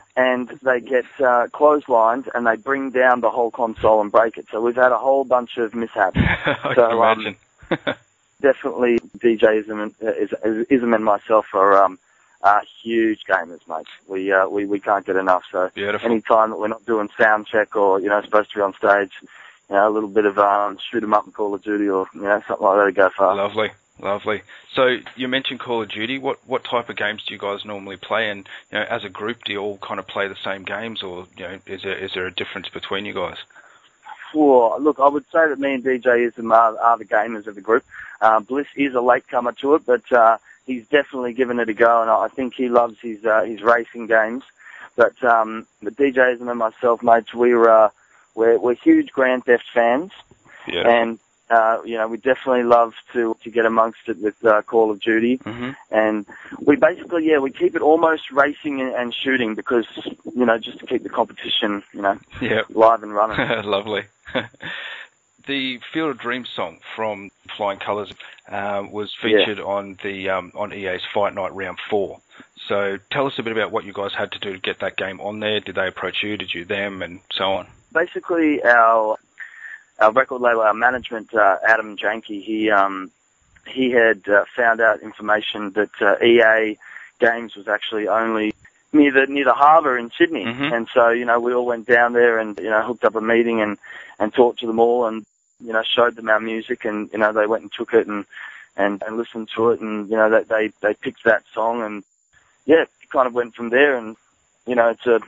G: [LAUGHS] and they get uh, clotheslined and they bring down the whole console and break it. So we've had a whole bunch of mishaps. [LAUGHS]
H: I
G: So,
H: can
G: um,
H: imagine. [LAUGHS]
G: Definitely, DJ Izm and, uh, Is- Ism and myself are um, are huge gamers, mate. We uh, we we can't get enough. So
H: Beautiful.
G: any time that we're not doing sound check or you know supposed to be on stage, you know a little bit of um, shoot 'em up and Call of Duty or you know something like that to go far.
H: Lovely, lovely. So you mentioned Call of Duty. What what type of games do you guys normally play? And you know, as a group, do you all kind of play the same games, or you know, is there is there a difference between you guys?
G: Well, look, I would say that me and DJ Izm are, are the gamers of the group. Uh, Bliss is a latecomer to it, but uh, he's definitely given it a go, and I think he loves his uh, his racing games. But um, the DJ Izm and myself, mates, we're uh, we're, we're huge Grand Theft fans,
H: Yeah.
G: and uh, you know we definitely love to to get amongst it with uh, Call of Duty.
H: hmm
G: And we basically, yeah, we keep it almost racing and, and shooting because, you know, just to keep the competition, you know,
H: Yep.
G: live and running. [LAUGHS]
H: Lovely. [LAUGHS] the Field of Dreams song from Flying Colours um, was
G: Yeah.
H: featured on the um, on EA's Fight Night Round Four. So tell us a bit about what you guys had to do to get that game on there. Did they approach you? Did you them? And so on.
G: Basically, our our record label, our management, uh, Adam Janke, he um, he had uh, found out information that uh, EA Games was actually only near the near the harbour in Sydney,
H: Mhm.
G: and so you know we all went down there and you know hooked up a meeting and and talked to them all and you know showed them our music and you know they went and took it and and, and listened to it and you know they they they picked that song and yeah kind of went from there and you know it's a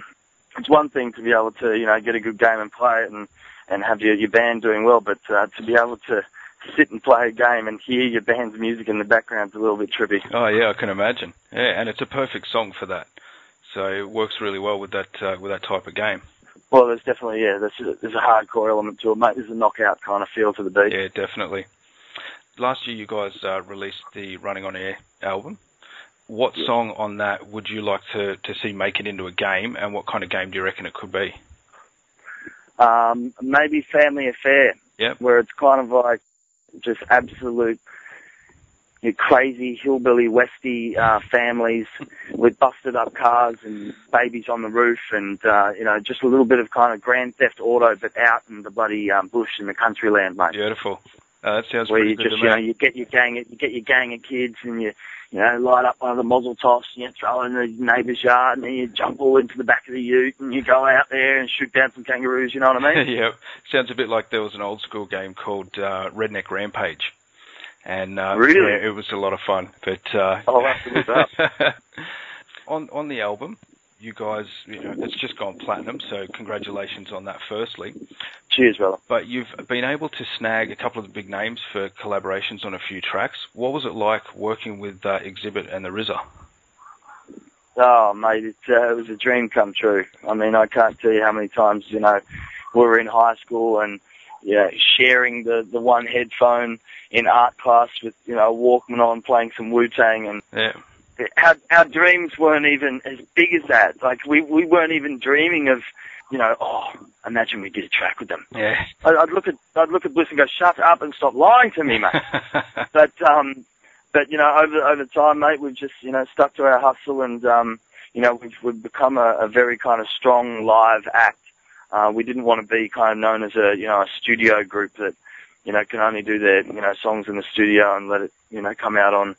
G: it's one thing to be able to you know get a good game and play it and and have your your band doing well but uh, to be able to sit and play a game and hear your band's music in the background is a little bit trippy.
H: Oh yeah, I can imagine. Yeah, and it's a perfect song for that. So it works really well with that uh, with that type of game.
G: Well, there's definitely yeah, there's a, there's a hardcore element to it, mate. There's a knockout kind of feel to the beat.
H: Yeah, definitely. Last year, you guys uh, released the Running on Air album. What song on that would you like to, to see make it into a game, and what kind of game do you reckon it could be?
G: Um, maybe Family Affair,
H: Yep.
G: where it's kind of like just absolute you know, crazy hillbilly westy uh, families with busted up cars and babies on the roof, and uh, you know just a little bit of kind of Grand Theft Auto, but out in the bloody um, bush in the country land, mate.
H: Beautiful. Uh, that sounds
G: where you just you know you get your gang you get your gang of kids and you you know light up one of the muzzle tops and you throw it in the neighbour's yard and then you jump all into the back of the ute and you go out there and shoot down some kangaroos. You know what I mean? [LAUGHS]
H: yeah, Sounds a bit like there was an old school game called uh, Redneck Rampage. And uh,
G: Really?
H: yeah, it was a lot of fun. But uh,
G: I'll have to look it
H: on on the album, you guys, you know, it's just gone platinum. So congratulations on that. Firstly,
G: Cheers, brother.
H: but you've been able to snag a couple of the big names for collaborations on a few tracks. What was it like working with uh, Xzibit and the RZA?
G: Oh, mate, it, uh, it was a dream come true. I mean, I can't tell you how many times, you know, we were in high school and, yeah, sharing the, the one headphone in art class with, you know, a Walkman on playing some Wu-Tang and
H: Yeah.
G: Our, our dreams weren't even as big as that. Like, we, we weren't even dreaming of, you know, oh, imagine we did a track with them.
H: Yeah.
G: I- I'd look at, I'd look at Bliss and go, shut up and stop lying to me, mate. [LAUGHS] but um but you know over over time mate we've just you know stuck to our hustle and um you know we've we've become a, a very kind of strong live act uh we didn't want to be kind of known as a you know a studio group that you know can only do their you know songs in the studio and let it you know come out on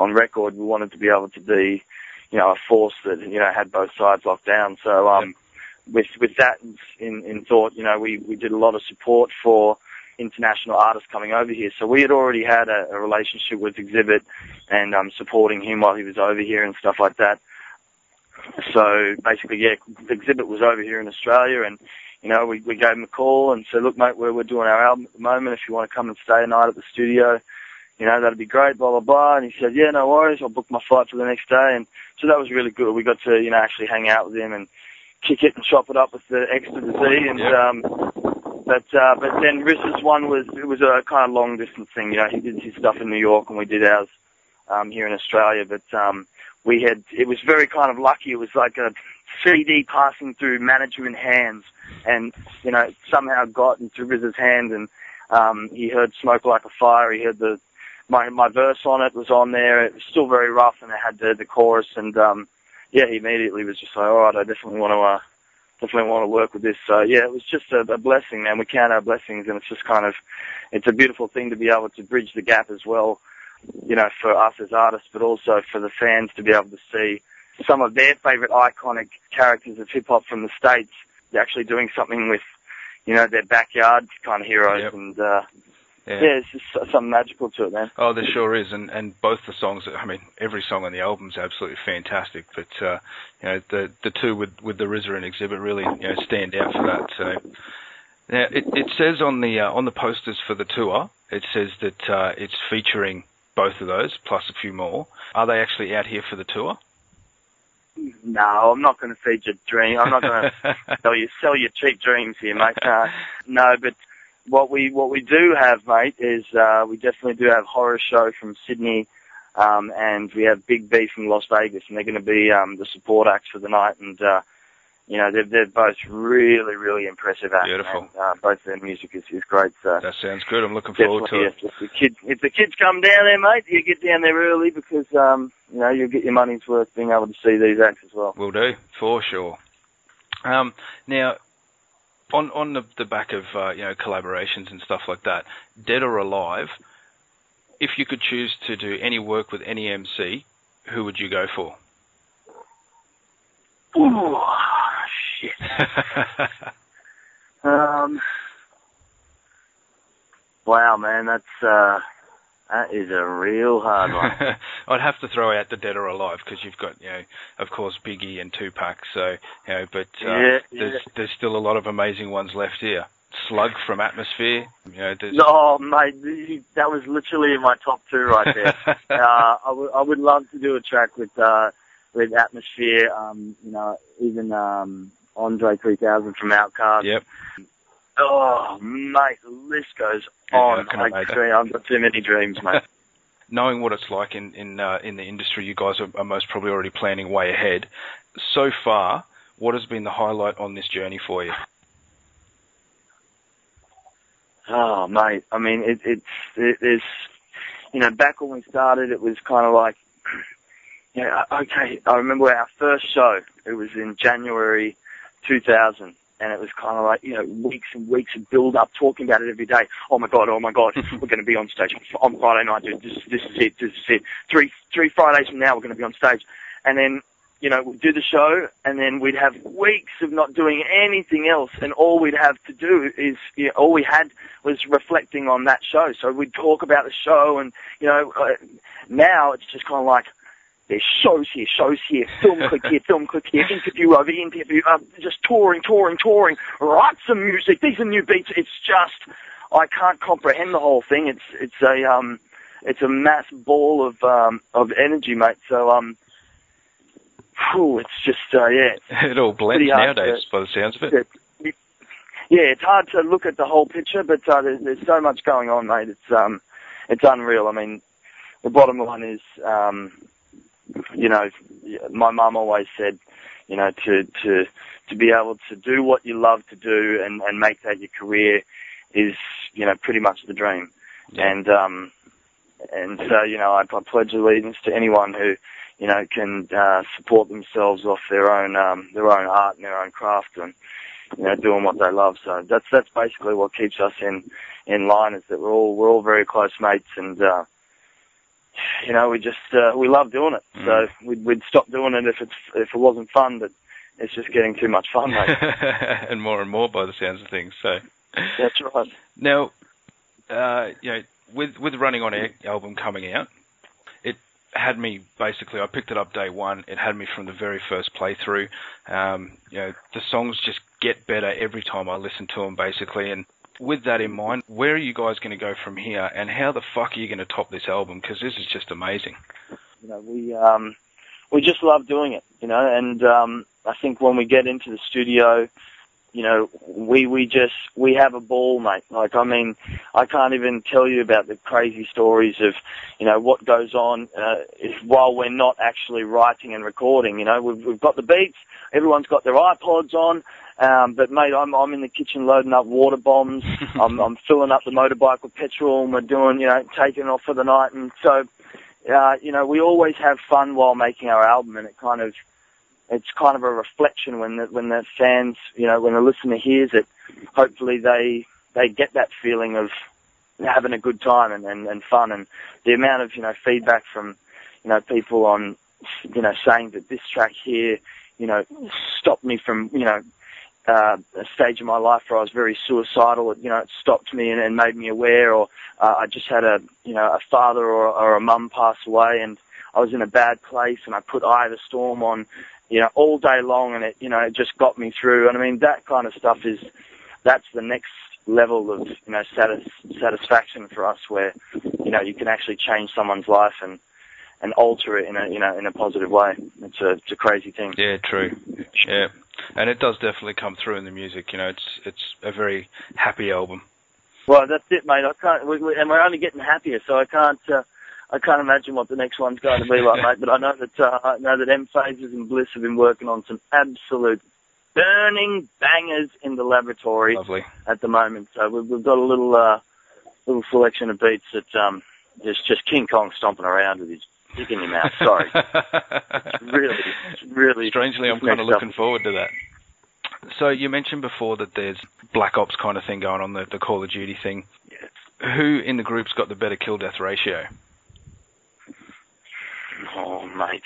G: on record we wanted to be able to be you know, a force that you know had both sides locked down. So um, with with that in in thought, you know, we we did a lot of support for international artists coming over here. So we had already had a, a relationship with Xzibit and um, supporting him while he was over here and stuff like that. So basically, yeah, Xzibit was over here in Australia and you know, we, we gave him a call and said, look, mate, we're, we're doing our album at the moment. If you want to come and stay a night at the studio, you know, that'd be great, blah, blah, blah. And he said, yeah, no worries. I'll book my flight for the next day. And so that was really good. We got to, you know, actually hang out with him and kick it and chop it up with the extra Z. And, um, but, uh, but then Riz's one was, it was a kind of long distance thing. You know, he did his stuff in New York and we did ours, um, here in Australia. But, um, we had, it was very kind of lucky. It was like a CD passing through management hands and, you know, somehow got into Riz's hand and, um, he heard Smoke Like a Fire. He heard the, my, my verse on it was on there. It was still very rough and it had the, the chorus and, um, yeah, he immediately was just like, all right, I definitely want to, uh, definitely want to work with this. So yeah, it was just a, a blessing, man. We count our blessings and it's just kind of, it's a beautiful thing to be able to bridge the gap as well, you know, for us as artists, but also for the fans to be able to see some of their favorite iconic characters of hip hop from the States actually doing something with, you know, their backyard kind of heroes
H: Yep.
G: and, uh,
H: Yeah.
G: yeah, it's just something magical to it, man.
H: Oh, there sure is, and and both the songs. I mean, every song on the album's absolutely fantastic. But uh, you know, the the two with with the RZA and Xzibit really you know stand out for that. So now it it says on the uh, on the posters for the tour, it says that uh, it's featuring both of those plus a few more. Are they actually out here for the tour?
G: No, I'm not going to feed your dream. I'm not going [LAUGHS] to sell you sell your cheap dreams here, mate. Uh, no, but what we what we do have, mate, is uh, we definitely do have Horrorshow from Sydney, um, and we have Big B from Las Vegas, and they're going to be um, the support acts for the night. And uh, you know, they're they're both really really impressive acts.
H: Beautiful.
G: man. Uh, both their music is is great. So
H: That sounds good. I'm looking forward to it.
G: if the kids if the kids come down there, mate, you get down there early because um, you know you'll get your money's worth being able to see these acts as well.
H: Will do for sure. Um, now, on on the, the back of uh, you know collaborations and stuff like that, dead or alive, if you could choose to do any work with any MC, who would you go for?
G: Ooh, shit. [LAUGHS] Um, wow, man, that's uh, that is a real hard one. [LAUGHS]
H: I'd have to throw out the dead or alive because you've got you know, of course, Biggie and Tupac. So you know, but uh,
G: Yeah,
H: there's
G: yeah.
H: there's still a lot of amazing ones left here. Slug from Atmosphere. You know, there's
G: oh, mate, that was literally in my top two right there. [LAUGHS] uh, I would love to do a track with uh, with Atmosphere. Um, you know, even um, Andre 3000 from Outkast.
H: Yep.
G: Oh, mate, the list goes
H: Yeah,
G: on.
H: I,
G: I dream, I've got too many dreams, mate. [LAUGHS]
H: knowing what it's like in in uh, in the industry, you guys are, are most probably already planning way ahead. So far, what has been the highlight on this journey for you?
G: Oh, mate. I mean, it, it's it, there's, you know, back when we started, it was kind of like, [CLEARS THROAT] you know, okay. I remember our first show. It was in January 2000, and it was kind of like, you know, weeks and weeks of build up, talking about it every day. Oh my god, oh my god, [LAUGHS] we're going to be on stage on Friday night, dude. This, this is it. This is it. Three three Fridays from now, we're going to be on stage, and then you know, we'd do the show and then we'd have weeks of not doing anything else and all we'd have to do is, you know, all we had was reflecting on that show. So we'd talk about the show and, you know, uh, now it's just kind of like, there's shows here, shows here, film click here, [LAUGHS] film click here, interview over interview, uh, just touring, touring, touring, write some music, these are new beats. It's just, I can't comprehend the whole thing. It's, it's a, um, it's a mass ball of, um, of energy, mate. So, um, whew, it's just, uh, yeah,
H: It all blends nowadays, by the sounds of it.
G: it, yeah, it's hard to look at the whole picture, but uh, there's, there's so much going on, mate. It's um, it's unreal. I mean, the bottom line is, um, you know, my mum always said, you know, to to to be able to do what you love to do and and make that your career is, you know, pretty much the dream.
H: Yeah.
G: And um, and so you know, I, I pledge allegiance to anyone who you know, can uh, support themselves off their own um, their own art and their own craft, and you know, doing what they love. So that's that's basically what keeps us in in line is that we're all we're all very close mates, and uh, you know, we just uh, we love doing it.
H: Mm.
G: So we'd, we'd stop doing it if it's if it wasn't fun, but it's just getting too much fun, mate. [LAUGHS]
H: and more and more by the sounds of things. So
G: That's right.
H: now, uh, you know, with with running on air album coming out, it had me basically. I picked it up day one. It had me from the very first playthrough. Um, you know, the songs just get better every time I listen to them, basically. And with that in mind, where are you guys going to go from here? And how the fuck are you going to top this album? Because this is just amazing.
G: You know, we um, we just love doing it. You know, and um, I think when we get into the studio, you know, we we just we have a ball, mate. Like I mean, I can't even tell you about the crazy stories of, you know, what goes on uh, while we're not actually writing and recording. You know, we've we've got the beats, everyone's got their iPods on, um, but mate, I'm I'm in the kitchen loading up water bombs. [LAUGHS] I'm I'm filling up the motorbike with petrol, and we're doing, you know, taking off for the night, and so. Uh, you know, we always have fun while making our album, and it kind of it's kind of a reflection when the when the fans, you know, when the listener hears it, hopefully they they get that feeling of having a good time and, and, and fun and the amount of, you know, feedback from, you know, people on you know, saying that this track here, you know, stopped me from, you know, uh, a stage in my life where I was very suicidal. It, you know, it stopped me and, and made me aware. Or uh, I just had a, you know, a father or, or a mum pass away, and I was in a bad place, and I put Eye of the Storm on, you know, all day long, and it, you know, it just got me through. And I mean, that kind of stuff is, that's the next level of, you know, satis- satisfaction for us, where, you know, you can actually change someone's life and and alter it in a, you know, in a positive way. It's a, it's a crazy thing.
H: Yeah, true. Yeah, and it does definitely come through in the music. You know, it's it's a very happy album.
G: Well, that's it, mate. I can't, we, we, and we're only getting happier, so I can't, uh, I can't imagine what the next one's going to be like, [LAUGHS] mate. But I know that, uh, I know that M-Phazes and Bliss have been working on some absolute burning bangers in the laboratory
H: Lovely.
G: at the moment. So we've, we've got a little, uh, little selection of beats that, um, there's just King Kong stomping around with his dick in your mouth. Sorry, [LAUGHS] really, it's really.
H: Strangely, I'm kind of
G: messed up.
H: looking forward to that. So you mentioned before that there's Black Ops kind of thing going on, the, the Call of Duty thing. Yes. Who in the group's got the better kill death ratio?
G: Oh, mate.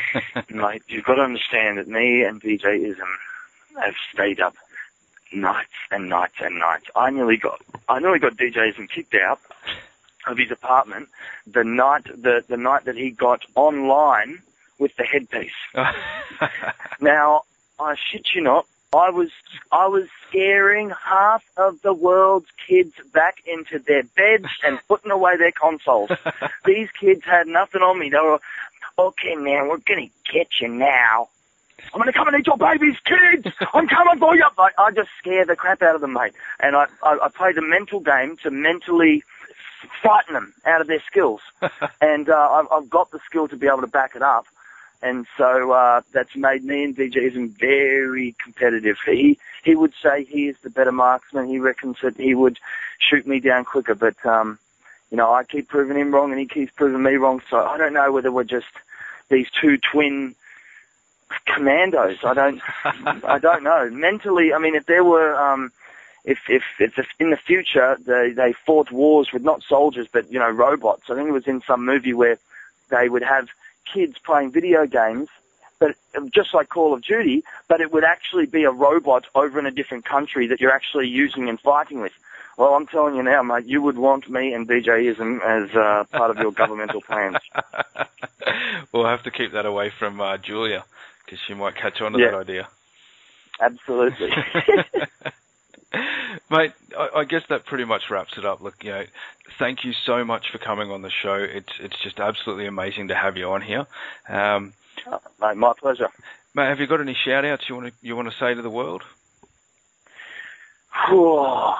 G: [LAUGHS] mate, you've got to understand that me and DJ Izm um, have stayed up nights and nights and nights. I nearly got I nearly got DJ Izm kicked out of his apartment the night the the night that he got online with the headpiece. [LAUGHS] Now, I shit you not, I was I was scaring half of the world's kids back into their beds and [LAUGHS] putting away their consoles. These kids had nothing on me. They were, okay, man, we're gonna get you now. I'm gonna come and eat your babies, kids. I'm coming for you. I, I just scare the crap out of them, mate. And I, I I played a mental game to mentally frighten them out of their skills. [LAUGHS] and uh, I've, I've got the skill to be able to back it up. And so uh, that's made me and DJ Izm very competitive. He he would say he is the better marksman. He reckons that he would shoot me down quicker, but um, you know I keep proving him wrong, and he keeps proving me wrong. So I don't know whether we're just these two twin commandos. I don't [LAUGHS] I don't know. Mentally, I mean, if there were um, if if if in the future they they fought wars with not soldiers but you know robots. I think it was in some movie where they would have kids playing video games, but just like Call of Duty, but it would actually be a robot over in a different country that you're actually using and fighting with. Well, I'm telling you now, mate, you would want me and DJIzm as uh, part of your governmental plans. [LAUGHS]
H: we'll have to keep that away from uh, Julia because she might catch on to
G: Yeah.
H: that idea.
G: Absolutely. [LAUGHS] [LAUGHS]
H: Mate, I, I guess that pretty much wraps it up. Look, you know, thank you so much for coming on the show. It's it's just absolutely amazing to have you on here. Um,
G: mate, my pleasure.
H: mate, have you got any shout outs you want to you want to say to the world? [SIGHS]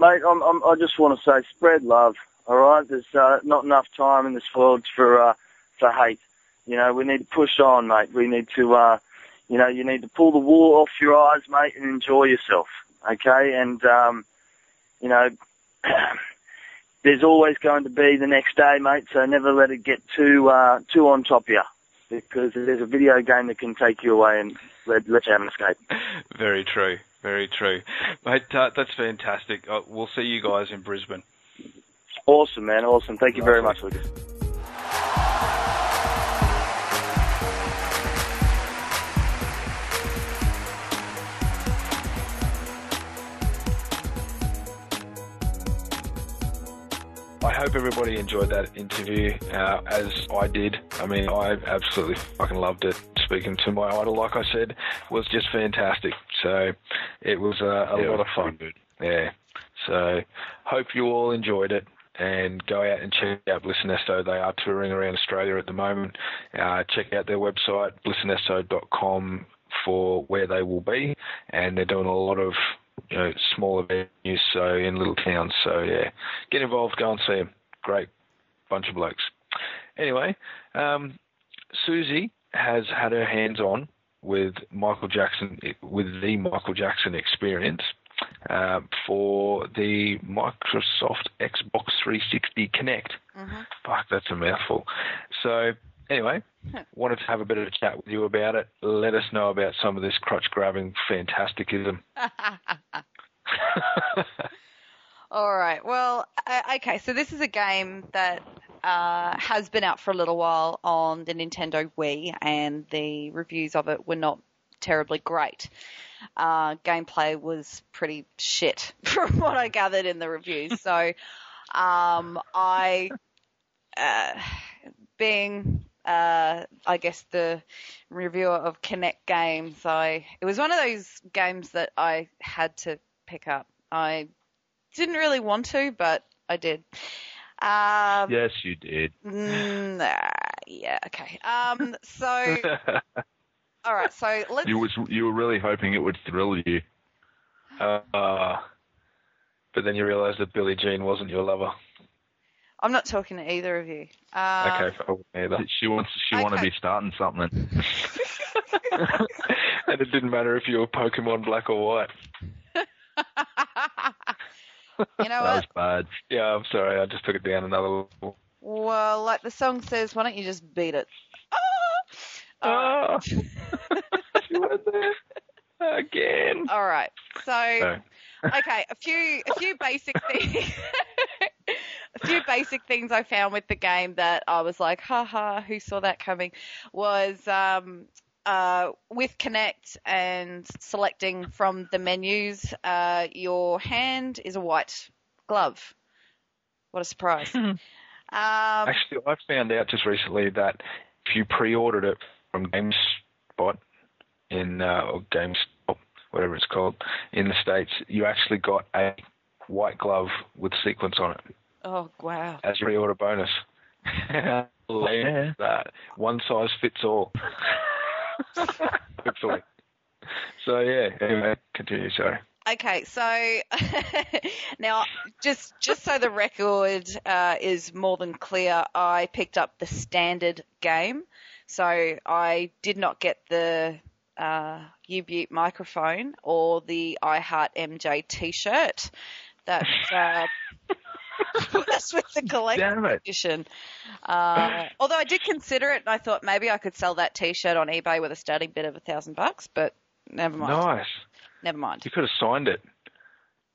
G: Mate, I'm, I'm, I just want to say, spread love. All right, there's uh, not enough time in this world for uh, for hate. You know, we need to push on, mate. We need to, uh, you know, you need to pull the wool off your eyes, mate, and enjoy yourself. Okay, and um, you know, [CLEARS THROAT] there's always going to be the next day, mate. So never let it get too uh, too on top of you, because there's a video game that can take you away and let let you have an escape. [LAUGHS]
H: Very true, very true, mate. Uh, that's fantastic. Uh, we'll see you guys in Brisbane.
G: Awesome, man. Awesome. Thank you very much, Lucas.
B: Hope everybody enjoyed that interview uh, as I did. I mean, I absolutely fucking loved it. Speaking to my idol, like I said, was just fantastic. So it was uh, a
D: Yeah,
B: lot
D: was
B: of fun.
D: pretty
B: Yeah. So hope you all enjoyed it and go out and check out Bliss n Eso. They are touring around Australia at the moment. Uh, check out their website, blissenesto.com, for where they will be. And they're doing a lot of you know, smaller venues, so in little towns. So yeah, get involved, go and see them. Great bunch of blokes. Anyway, um, Susie has had her hands on with Michael Jackson, with the Michael Jackson experience uh, for the Microsoft Xbox 360 Kinect. Fuck, that's a mouthful. So, anyway, wanted to have a bit of a chat with you about it. Let us know about some of this crotch grabbing fantasticism. [LAUGHS]
C: All right. Well, okay. So this is a game that uh, has been out for a little while on the Nintendo Wii, and the reviews of it were not terribly great. Uh, gameplay was pretty shit, [LAUGHS] from what I gathered in the reviews. So, um, I, uh, being uh, I guess the reviewer of Kinect games, I it was one of those games that I had to pick up. I didn't really want to, but I did. Um,
D: Yes, you did.
C: mm, ah, yeah. Okay. Um. So, [LAUGHS] all right. So let's.
D: You was you were really hoping it would thrill you.
B: uh, but then you realised that Billie Jean wasn't your lover.
C: I'm not talking to either of you. Uh,
B: okay, I either.
D: She wants she want to be starting something. [LAUGHS]
B: and it didn't matter if you were Pokemon Black or White. [LAUGHS]
C: you know
D: That was bad.
B: Yeah, I'm sorry, I just took it down another level.
C: Well, like the song says, why don't you just beat it? Ah! All right.
B: she went there again.
C: All right. So.
B: So,
C: okay, a few a few basic things. [LAUGHS] a few basic things I found with the game that I was like, haha, who saw that coming? Was um, uh, with Kinect and selecting from the menus, uh, your hand is a white glove. What a surprise! [LAUGHS] um,
B: actually, I found out just recently that if you pre-ordered it from GameSpot in uh, or GameStop, whatever it's called, in the states, you actually got a white glove with sequence on it
C: oh wow!
B: as a pre-order bonus. Lame [LAUGHS] that one size fits all. [LAUGHS] Hopefully. So yeah. Anyway, continue. Sorry.
C: Okay, so [LAUGHS] now just just so the record uh, is more than clear, I picked up the standard game, so I did not get the uh, U-Butte microphone or the I Heart MJ T-shirt. That uh, [LAUGHS] with the collector's edition. Uh, although I did consider it, and I thought maybe I could sell that T-shirt on eBay with a starting bid of a thousand bucks, but never mind.
B: Nice.
C: Never mind.
B: You could have signed it.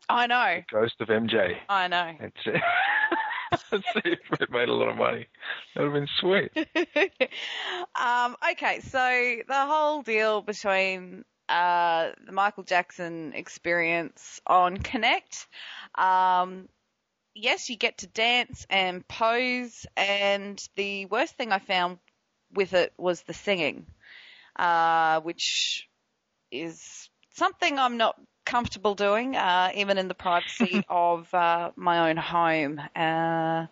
C: I know.
B: Ghost of MJ.
C: I know.
B: See, and see if it made a lot of money. That would have been sweet. [LAUGHS]
C: um, okay, so the whole deal between uh, the Michael Jackson experience on Kinect, um, yes, you get to dance and pose, and the worst thing I found with it was the singing, uh, which is something I'm not comfortable doing, uh, even in the privacy [LAUGHS] of uh, my own home. Uh,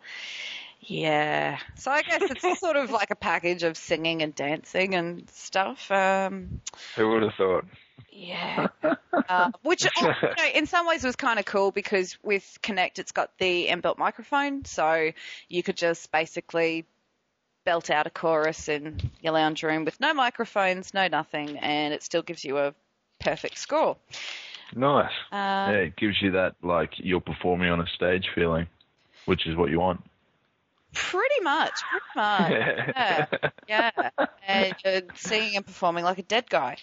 C: yeah. So I guess it's sort of like a package of singing and dancing and stuff. Um,
B: Who would have thought?
C: Yeah. [LAUGHS] Uh, which [LAUGHS] you know, in some ways was kind of cool because with Kinect it's got the inbuilt microphone, so you could just basically belt out a chorus in your lounge room with no microphones, no nothing, and it still gives you a perfect score.
B: Nice.
C: Uh,
D: Yeah, it gives you that like you're performing on a stage feeling, which is what you want.
C: Pretty much, pretty much. [LAUGHS] yeah, yeah. And you're singing and performing like a dead guy.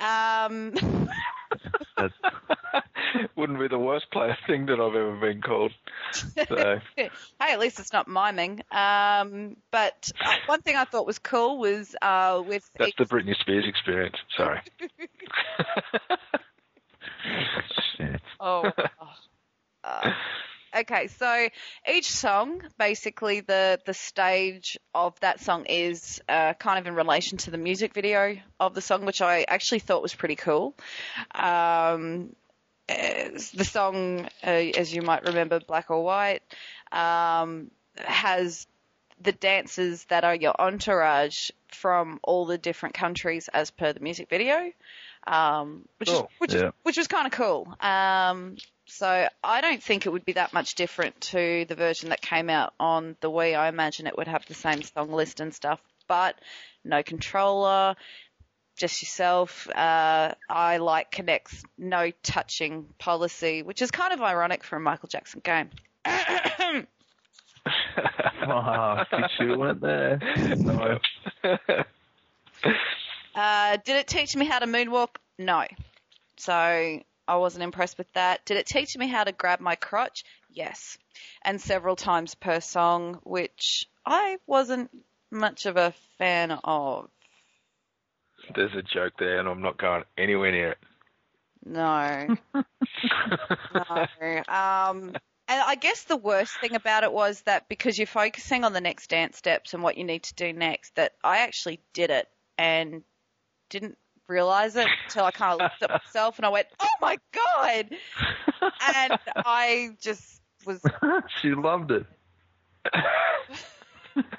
C: Um,
D: That's, [LAUGHS]
B: Wouldn't be the worst player thing that I've ever been called. So [LAUGHS]
C: hey, at least it's not miming. Um, but uh, one thing I thought was cool was uh, with
B: that's the Britney Spears experience. Sorry.
D: shit.
C: oh, oh. Uh, Okay, so each song, basically the the stage of that song is uh, kind of in relation to the music video of the song, which I actually thought was pretty cool. Um, uh, the song, uh, as you might remember, Black or White, um, has the dancers that are your entourage from all the different countries as per the music video, um, which is
B: Cool.
C: which is which was kind of cool. Um, so I don't think it would be that much different to the version that came out on the Wii. I imagine it would have the same song list and stuff, but no controller, just yourself. Uh, I like Kinect's no touching policy, which is kind of ironic for a Michael Jackson game. [LAUGHS]
D: Oh, you went there. No.
C: Uh, did it teach me how to moonwalk? No. So I wasn't impressed with that. Did it teach me how to grab my crotch? Yes. And several times per song, which I wasn't much of a fan of.
B: There's a joke there, and I'm not going anywhere near it.
C: No. [LAUGHS] no. Um, and I guess the worst thing about it was that because you're focusing on the next dance steps and what you need to do next, that I actually did it and didn't realize it until I kind of looked at [LAUGHS] myself and I went, "Oh my god!" And I just was [LAUGHS]
D: she loved it. [LAUGHS]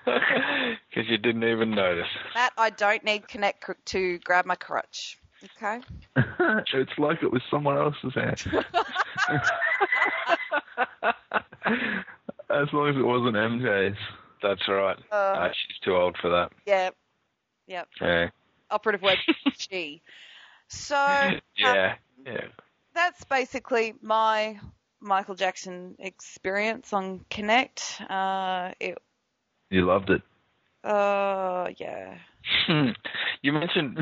B: Because you didn't even notice.
C: Matt. I don't need Kinect to grab my crutch. Okay.
D: it's like it was someone else's hand. as long as it wasn't MJ's.
B: That's right.
C: Uh,
B: Uh, she's too old for that.
C: yeah. Yep.
B: Yeah.
C: Operative word she. [LAUGHS] So [LAUGHS]
B: Yeah. Yeah.
C: that's basically my Michael Jackson experience on Kinect. Uh, it,
D: You loved it.
C: uh, yeah. [LAUGHS]
B: you mentioned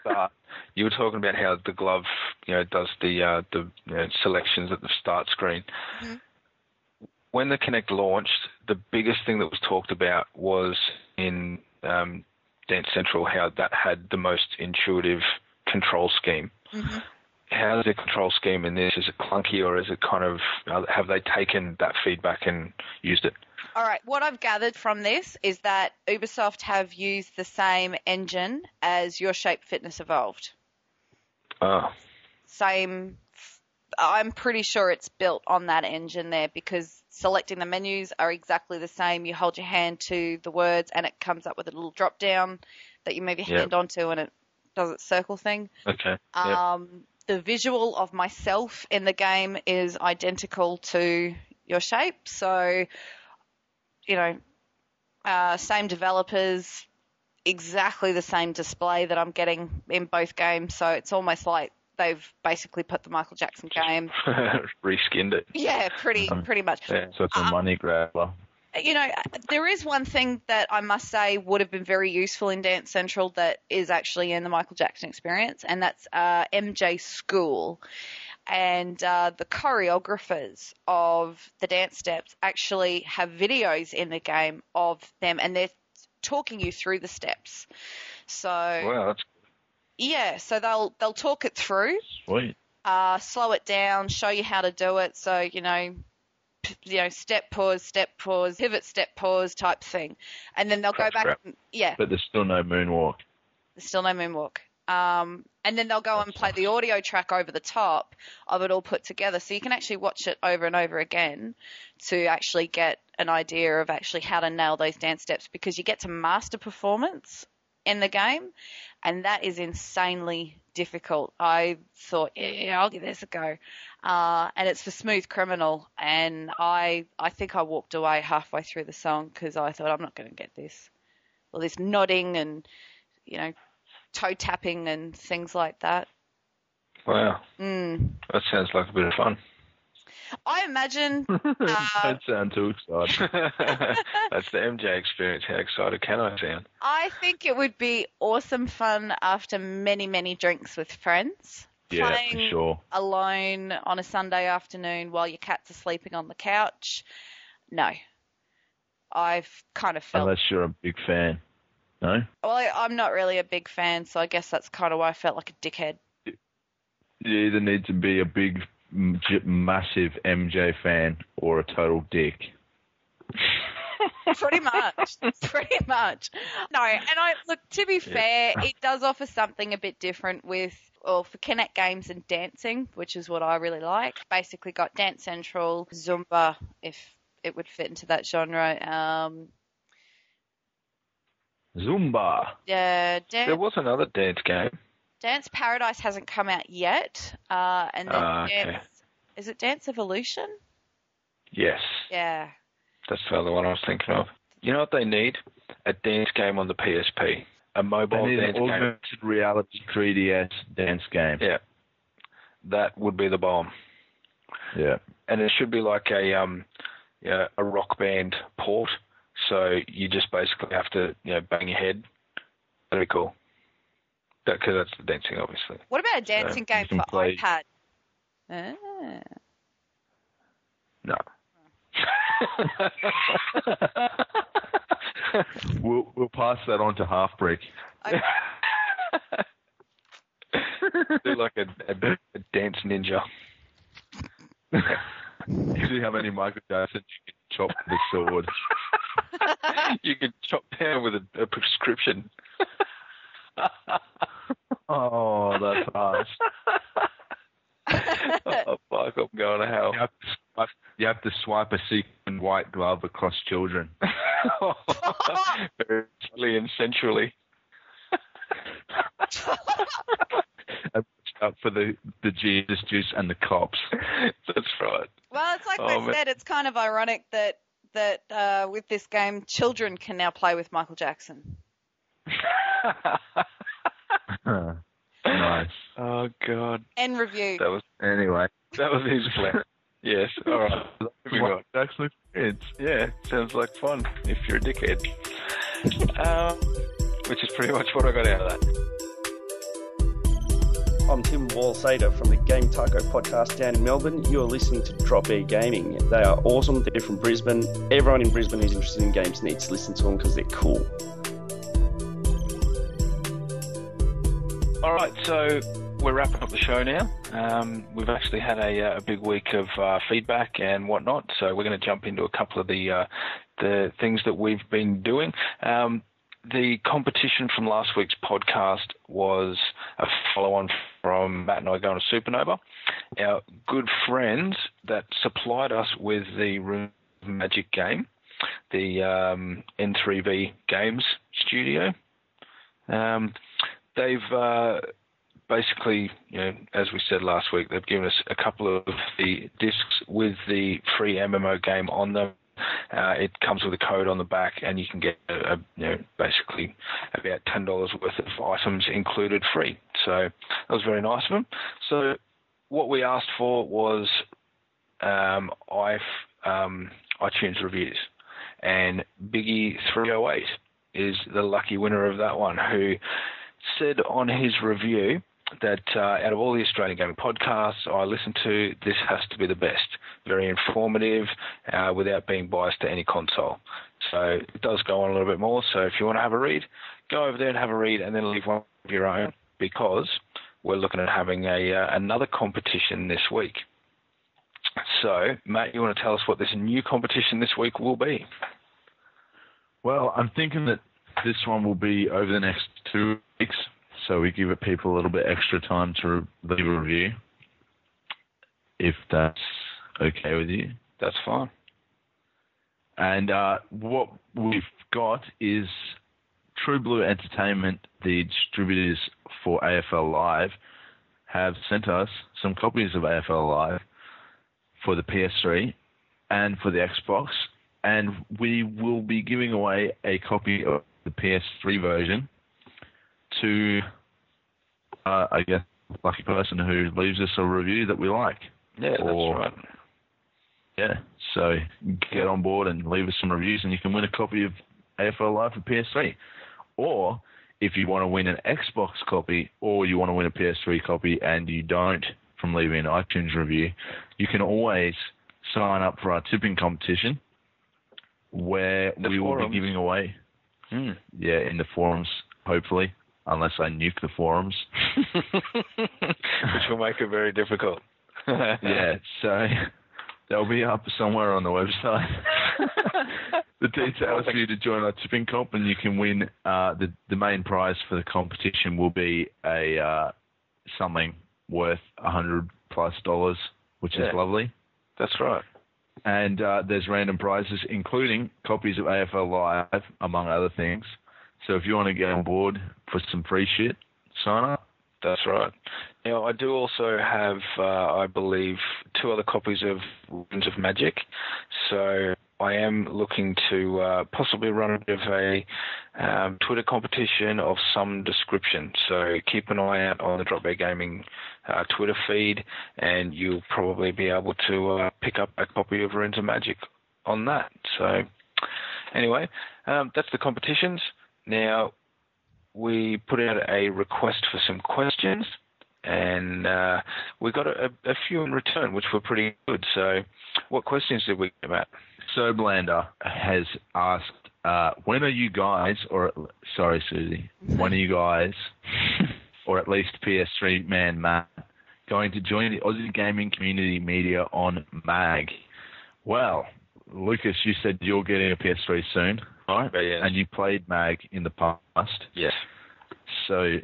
B: start, you were talking about how the glove, you know, does the uh, the you know, selections at the start screen.
C: Mhm.
B: When the Kinect launched, the biggest thing that was talked about was in um, Dance Central how that had the most intuitive control scheme.
C: Mhm.
B: How's the control scheme in this? Is it clunky or is it kind of have they taken that feedback and used it?
C: All right. What I've gathered from this is that Ubisoft have used the same engine as Your Shape Fitness Evolved.
B: Oh,
C: Same. I'm pretty sure it's built on that engine there because selecting the menus are exactly the same. You hold your hand to the words and it comes up with a little drop down that you move your
B: Yep.
C: hand onto and it does its circle thing.
B: okay. yeah.
C: Um, the visual of myself in the game is identical to your shape. So, you know, uh, same developers, exactly the same display that I'm getting in both games. So it's almost like they've basically put the Michael Jackson game. [LAUGHS]
B: Reskinned it.
C: Yeah, pretty,
D: Um,
C: pretty much.
B: Yeah.
D: So it's a
C: Um,
D: money grabber.
C: You know, there is one thing that I must say would have been very useful in Dance Central that is actually in the Michael Jackson experience, and that's uh, MJ School. And uh, the choreographers of the dance steps actually have videos in the game of them, and they're talking you through the steps. So
B: Wow, that's
C: yeah, so they'll they'll talk it through,
D: Sweet.
C: uh, slow it down, show you how to do it. So you know, you know, step pause, step pause, pivot, step pause type thing, and then they'll go back. and- yeah,
D: But there's still no moonwalk.
C: there's still no moonwalk. Um, and then they'll go and play the audio track over the top of it all put together, so you can actually watch it over and over again to actually get an idea of actually how to nail those dance steps because you get to master performance in the game, and that is insanely difficult. I thought, yeah, yeah I'll give this a go, uh, and it's for Smooth Criminal, and I I think I walked away halfway through the song because I thought I'm not going to get this. All this nodding and you know toe tapping and things like that.
B: wow.
C: Mm.
B: That sounds like a bit of fun.
C: I imagine [LAUGHS]
D: Don't uh, sound too excited. [LAUGHS]
B: That's the MJ experience. How excited can I sound?
C: I think it would be awesome fun after many many drinks with friends.
D: Yeah, for sure.
C: alone on a Sunday afternoon while your cats are sleeping on the couch. No. I've kind of felt
D: Unless you're a big fan. No?
C: well, I, I'm not really a big fan, so I guess that's kind of why I felt like a dickhead.
D: You either need to be a big m- j- massive MJ fan or a total dick.
C: Pretty much. Pretty much. No, and I look to be fair, it does offer something a bit different with or for Kinect games and dancing, which is what I really like. Basically got Dance Central, Zumba, if it would fit into that genre. Um,
D: Zumba.
C: yeah,
B: There was another dance game.
C: Dance Paradise hasn't come out yet, uh, and then
B: okay.
C: Dance, is it Dance Evolution?
B: Yes,
C: Yeah.
B: that's the other one I was thinking of. You know what they need? A dance game on the PSP. A
D: They
B: mobile
D: need
B: dance
D: an
B: game.
D: augmented reality 3DS dance game.
B: Yeah. That would be the bomb.
D: Yeah.
B: And it should be like a um yeah, a rock band port. So you just basically have to, you know, bang your head. That'd be cool. Because that's the dancing, obviously.
C: What about a dancing
B: you
C: game for
B: play-
C: iPad? Ah.
B: No. [LAUGHS]
D: We'll we'll pass that on to Halfbrick.
B: Do like a, a, a dance ninja.
D: See how many Michael Jackson you can chop with a sword. [LAUGHS]
B: you can chop down with a, a prescription. [LAUGHS]
D: Oh, that's harsh. [LAUGHS]
B: oh, fuck, I'm going to hell.
D: You have to swipe, you have to swipe a sequin white glove across children. [LAUGHS] [LAUGHS]
B: Very subtly and sensually.
D: And watch for the, the Jesus juice and the cops.
B: That's right.
C: Well, it's like
B: Oh,
C: I
B: man.
C: said, it's kind of ironic that that uh, with this game, children can now play with Michael Jackson.
D: Nice.
B: oh God,
C: End review.
B: that was
D: Anyway,
B: that was his [LAUGHS] plan. yes. All right. Moving on.
D: Michael Jackson experience.
B: Yeah, sounds like fun if you're a dickhead. Um, which is pretty much what I got out of that.
I: I'm Tim Wallsader from the Game Taco podcast down in Melbourne. You're listening to Drop Bear Gaming. They are awesome. They're from Brisbane. Everyone in Brisbane who's interested in games needs to listen to them because they're cool.
B: All right, so we're wrapping up the show now. Um, we've actually had a, uh, a big week of uh, feedback and whatnot, so we're going to jump into a couple of the uh, the things that we've been doing. Um, the competition from last week's podcast was a follow-on from Matt and I going to Supernova. Our good friends that supplied us with the Runes of Magic game, the um, N3V Games Studio. Um, they've uh, basically, you know, as we said last week, they've given us a couple of the discs with the free MMO game on them. Uh, it comes with a code on the back, and you can get, a, a, you know, basically about ten dollars worth of items included free. So that was very nice of them. So what we asked for was um, um, iTunes reviews, and Biggie three hundred eight is the lucky winner of that one, who said on his review that uh, out of all the Australian gaming podcasts I listen to, this has to be the best. Very informative, uh, without being biased to any console. So it does go on a little bit more. So if you want to have a read, go over there and have a read, and then leave one of your own because we're looking at having a uh, another competition this week. So Matt, you want to tell us what this new competition this week will be?
D: Well, I'm thinking that this one will be over the next two weeks, so we give it people a little bit extra time to leave a review, if that's okay with you.
B: That's fine.
D: And uh, what we've got is True Blue Entertainment, the distributors for AFL Live, have sent us some copies of AFL Live for the PS3 and for the Xbox, and we will be giving away a copy of the PS3 version to, uh, I guess, a lucky person who leaves us a review that we like.
B: Yeah, that's right.
D: Yeah, so get on board and leave us some reviews, and you can win a copy of AFL Live for PS3. Or if you want to win an Xbox copy, or you want to win a PS3 copy, and you don't from leaving an iTunes review, you can always sign up for our tipping competition, where
B: The
D: we will be giving away,
B: Hmm.
D: yeah, in the forums, hopefully, unless I nuke the forums. [LAUGHS]
B: Which will make it very difficult. [LAUGHS]
D: yeah, so they'll be up somewhere on the website. [LAUGHS] the details for you to join our tipping comp, and you can win. Uh, the the main prize for the competition will be a uh, something worth a hundred plus dollars, which
B: Yeah.
D: is lovely.
B: That's right.
D: And uh, there's random prizes, including copies of AFL Live, among other things. So if you want to get on board for some free shit, sign up.
B: That's right. Now, I do also have, uh, I believe, two other copies of Runes of Magic. So I am looking to uh, possibly run a bit of a um, Twitter competition of some description. So keep an eye out on the Drop Bear Gaming uh, Twitter feed, and you'll probably be able to uh, pick up a copy of Runes of Magic on that. So anyway, um, that's the competitions. Now, we put out a request for some questions, and uh, we got a, a few in return, which were pretty good. So, what questions did we get, Matt?
D: So Blander has asked, uh, when are you guys, or sorry, Susie, when are you guys, [LAUGHS] or at least PS3 man Matt, going to join the Aussie gaming community media on MAG? Well, Lucas, you said you're getting a PS3 soon, right?
B: Yes.
D: And you played MAG in the past,
B: Yes.
D: so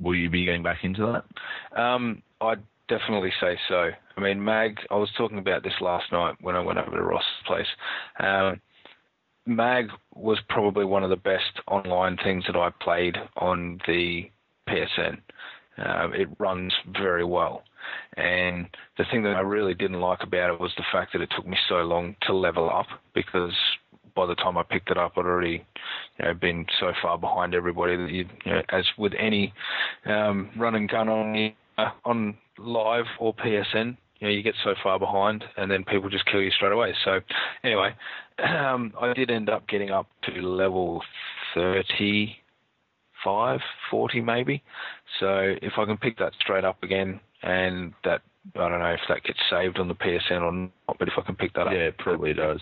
D: will you be getting back into that?
B: Um, I'd definitely say so. I mean, Mag, I was talking about this last night when I went over to Ross's place. Um, Mag was probably one of the best online things that I played on the PSN. Um, it runs very well. And the thing that I really didn't like about it was the fact that it took me so long to level up because by the time I picked it up, I'd already you know, been so far behind everybody that you, you know, as with any um, run and gun on on live or PSN, you know, you get so far behind, and then people just kill you straight away. So, anyway, [CLEARS THROAT] um, I did end up getting up to level 35, 40 maybe. So, if I can pick that straight up again, and that I don't know if that gets saved on the PSN or not, but if I can pick that up,
D: Yeah, it probably does.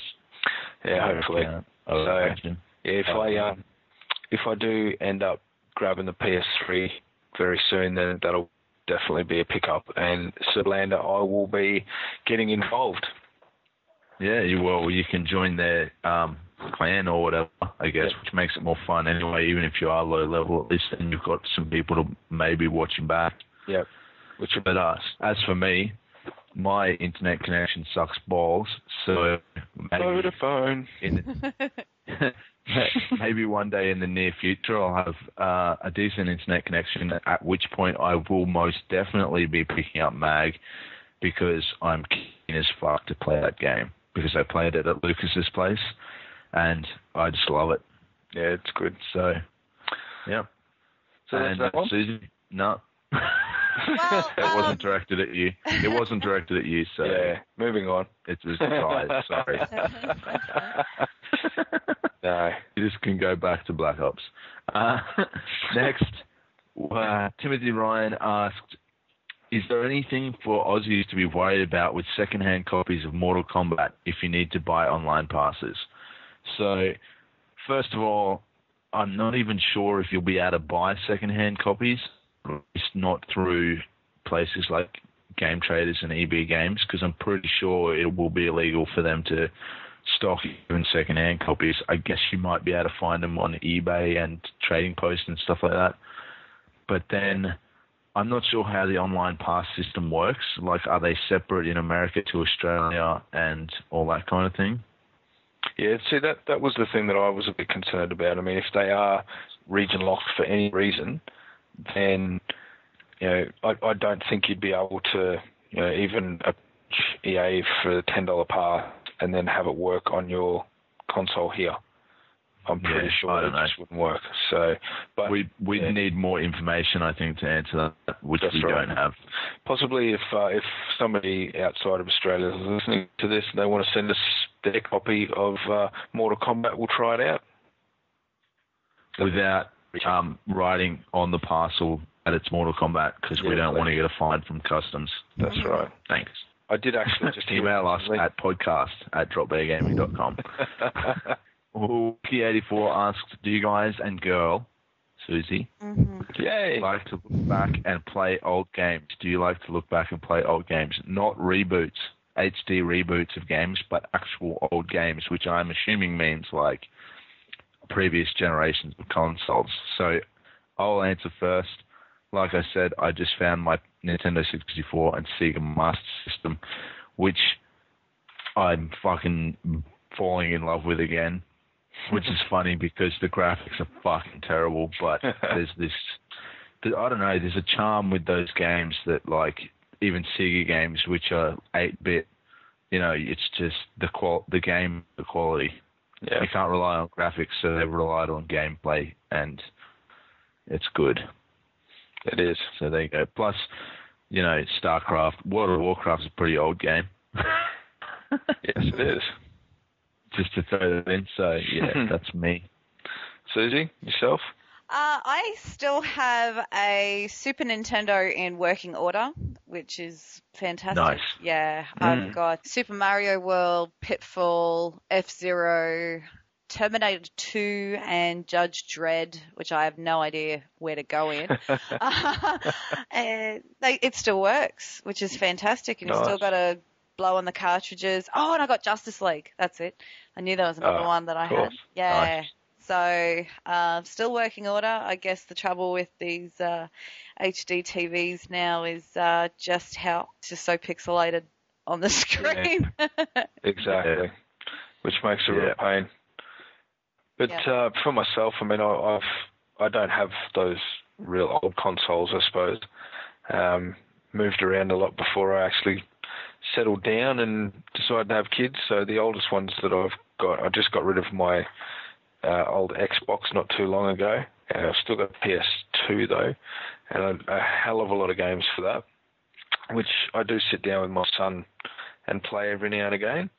B: yeah, hopefully.
D: I
B: So-
D: imagine.
B: Yeah, if I um, if I do end up grabbing the PS3 very soon, then that'll definitely be a pickup. And Sublanda, I will be getting involved.
D: Yeah, you will. You can join their um, clan or whatever, I guess,
B: Yeah.
D: which makes it more fun anyway. Even if you are low level, at least then you've got some people to maybe watching back.
B: Yep. Which would
D: But uh, as for me, my internet connection sucks balls. So maybe
B: Vodafone.
D: in [LAUGHS] [LAUGHS] maybe one day in the near future I'll have uh, a decent internet connection. At which point I will most definitely be picking up Mag because I'm keen as fuck to play that game because I played it at Lucas's place and I just love it.
B: Yeah, it's good.
D: So, yeah.
B: So
D: and
B: that one?
D: Susie, no. [LAUGHS]
C: Well, [LAUGHS]
D: it
C: um,
D: wasn't directed at you. It wasn't directed at you, so
B: Yeah. Moving on.
D: it was guys. Sorry. [LAUGHS]
B: No.
D: You just can go back to Black Ops. Uh, [LAUGHS] next, uh, Timothy Ryan asked, "Is there anything for Aussies to be worried about with second-hand copies of Mortal Kombat if you need to buy online passes?" So, first of all, I'm not even sure if you'll be able to buy second-hand copies. It's not through places like Game Traders and EB Games because I'm pretty sure it will be illegal for them to stock even second-hand copies. I guess you might be able to find them on eBay and Trading Post and stuff like that. But then I'm not sure how the online pass system works. Like, are they separate in America to Australia and all that kind of thing?
B: Yeah, see that that was the thing that I was a bit concerned about. I mean, if they are region locked for any reason, then you know I, I don't think you'd be able to you know even approach EA for a ten dollar pass and then have it work on your console here. I'm pretty
D: Yeah,
B: sure it
D: know.
B: just wouldn't work. So, but
D: We we
B: yeah.
D: need more information, I think, to answer that, which
B: That's
D: we
B: right.
D: don't have.
B: possibly if uh, if somebody outside of Australia is listening to this and they want to send us their copy of uh, Mortal Kombat, we'll try it out.
D: Without um, writing on the parcel that it's Mortal Kombat because we don't want to get a fine from customs.
B: That's right.
D: Thanks.
B: I did actually just [LAUGHS]
D: Email us
B: recently-
D: at podcast at dropbeargaming.com. Wiki84 [LAUGHS] asked, do you guys and girl, Susie.
C: hmm
B: Yay!
D: Like to look back and play old games? Do you like to look back and play old games? Not reboots, HD reboots of games, but actual old games, which I'm assuming means like previous generations of consoles. So I'll answer first. Like I said, I just found my Nintendo 64 and Sega Master System, which I'm fucking falling in love with again. Which is [LAUGHS] funny because the graphics are fucking terrible, but [LAUGHS] there's this I don't know, there's a charm with those games that like even Sega games which are eight bit, you know, it's just the qual the game the quality.
B: Yeah.
D: You can't rely on graphics, so they've relied on gameplay and it's good.
B: It is.
D: So there you go. Plus, you know, StarCraft, World of Warcraft's a pretty old game. [LAUGHS]
B: Yes, it is.
D: Just to throw that in. So yeah, [LAUGHS] that's me.
B: Susie, yourself?
C: Uh, I still have a Super Nintendo in working order, which is fantastic.
D: Nice.
C: Yeah,
D: Mm.
C: I've got Super Mario World, Pitfall, F Zero, Terminator 2, and Judge Dredd, which I have no idea where to go in. and [LAUGHS] [LAUGHS] they, it still works, which is fantastic. And you've still got to blow on the cartridges. Oh, and I got Justice League. That's it. I knew there was another
B: Oh,
C: one that I had. Yeah.
D: Nice.
C: So, uh, still working order. I guess the trouble with these uh, HD TVs now is uh, just how it's just so pixelated on the [LAUGHS] screen.
B: Exactly. Which makes a real pain. But
C: Yeah.
B: uh, for myself, I mean, I, I've I don't have those real old consoles. I suppose um, moved around a lot before I actually settled down and decided to have kids. So the oldest ones that I've got, I just got rid of my uh, old Xbox not too long ago, and I've still got PS2 though, and a, a hell of a lot of games for that, which I do sit down with my son and play every now and again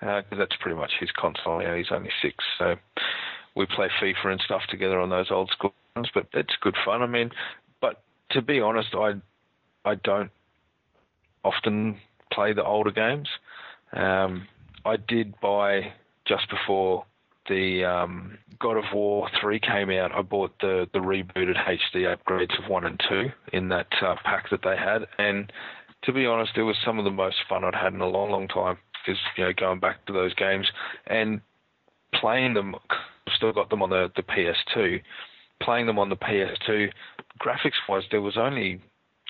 B: because that's pretty much his console. He's only six, so we play FIFA and stuff together on those old school ones. But it's good fun. I mean, but to be honest, I I don't often play the older games. Um, I did buy just before the um, God of War three came out. I bought the the rebooted HD upgrades of one and two in that uh, pack that they had, and to be honest, it was some of the most fun I'd had in a long, long time. Because you know, going back to those games and playing them, still got them on the the PS2. Playing them on the PS2, graphics wise, there was only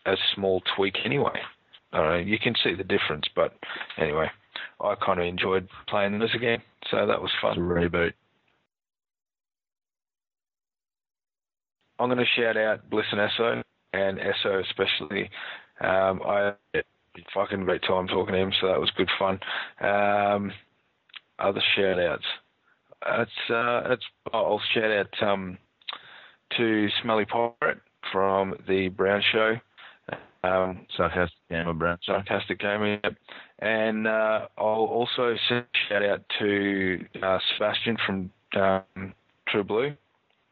B: a small tweak anyway. I don't know, you can see the difference, but anyway, I kind of enjoyed playing this again, so that was fun.
D: reboot.
B: I'm going to shout out Bliss and Eso, and Eso especially. Um, I had a fucking great time talking to him, so that was good fun. Um, other shout outs. It's, uh, it's, I'll shout out um, to Smelly Pirate from the Brown Show. Um,
D: Sarcastic Gamer
B: sarcastic gaming. Yep. And uh, I'll also send a shout out to uh, Sebastian from um, True Blue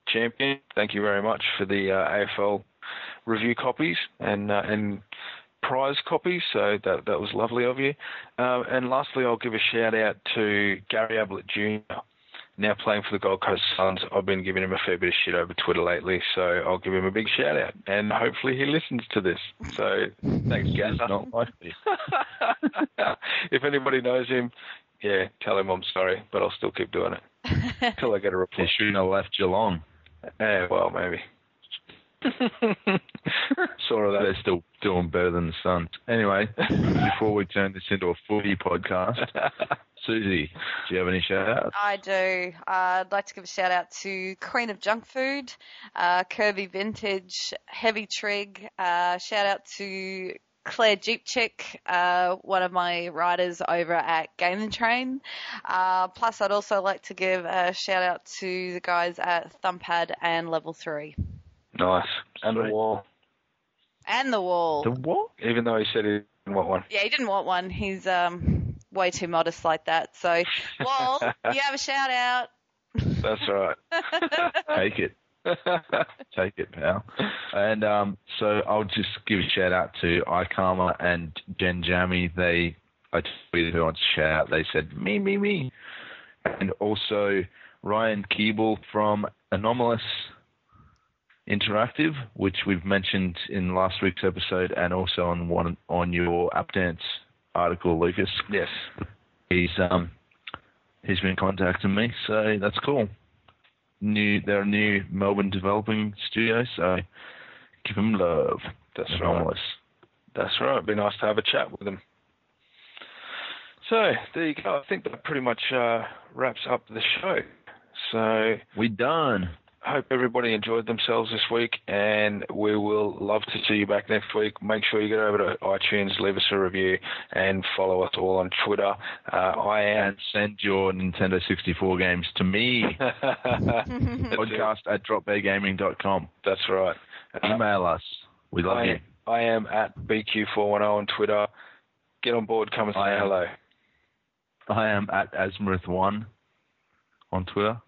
B: Champion. Thank you very much for the uh, AFL review copies and uh, and prize copies. So that that was lovely of you. Uh, and lastly, I'll give a shout out to Gary Ablett Jr. Now playing for the Gold Coast Suns, I've been giving him a fair bit of shit over Twitter lately, so I'll give him a big shout out, and hopefully he listens to this. So thanks, Gaz.
D: Not likely. [LAUGHS]
B: if anybody knows him, yeah, tell him I'm sorry, but I'll still keep doing it [LAUGHS] until I get a
D: They
B: reply.
D: shouldn't have left Geelong.
B: Yeah, well, maybe. [LAUGHS] sort of that.
D: They're still doing better than the Suns. Anyway, [LAUGHS] before we turn this into a footy podcast, [LAUGHS] Susie, do you have any shout outs?
C: I do. Uh, I'd like to give a shout out to Queen of Junk Food, uh, Kirby Vintage, Heavy Trig. Uh, shout out to Claire Jeep Chick, uh, one of my riders over at Gaming Train. Uh, plus, I'd also like to give a shout out to the guys at Thumpad and Level 3.
B: Nice. And the wall.
C: And the wall.
D: The what?
B: Even though he said he didn't want one.
C: Yeah, he didn't want one. He's um way too modest like that. So, Wall, [LAUGHS] you have a shout out.
B: That's right. [LAUGHS]
D: Take it. Take it, pal. And um, so I'll just give a shout out to iKarma and Jen Jammy. They, I tweeted who wants to shout out. They said me, me, me. And also Ryan Keeble from Anomalous. Interactive, which we've mentioned in last week's episode, and also on one on your Updance article, Lucas.
B: Yes.
D: He's um he's been contacting me, so that's cool. New, they're a new Melbourne developing studio, so give them love.
B: That's right. That's right. It'd be nice to have a chat with them. So there you go. I think that pretty much uh, wraps up the show. So
D: We done.
B: Hope everybody enjoyed themselves this week, and we will love to see you back next week. Make sure you get over to iTunes, leave us a review, and follow us all on Twitter. Uh, I am.
D: And send your Nintendo 64 games to me. [LAUGHS] Podcast at dropbeargaming.com.
B: That's right. Uh,
D: Email us. We love
B: I,
D: you.
B: I am at BQ410 on Twitter. Get on board, come and say
D: I am.
B: hello.
D: I am at Asmith1 on Twitter.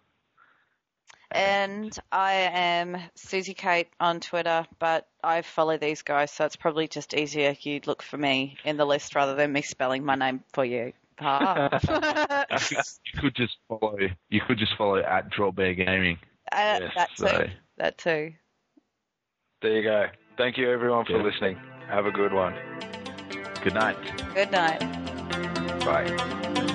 C: And I am Susie Kate on Twitter, but I follow these guys, so it's probably just easier if you look for me in the list rather than me spelling my name for you. Ah. [LAUGHS]
D: you could just follow. You could just follow at Drop Bear Gaming.
C: Uh,
B: Yes,
C: that too.
D: so-
C: That too.
B: There you go. Thank you, everyone, for
D: Yeah.
B: listening. Have a good one.
D: Good night.
C: Good night.
B: Bye.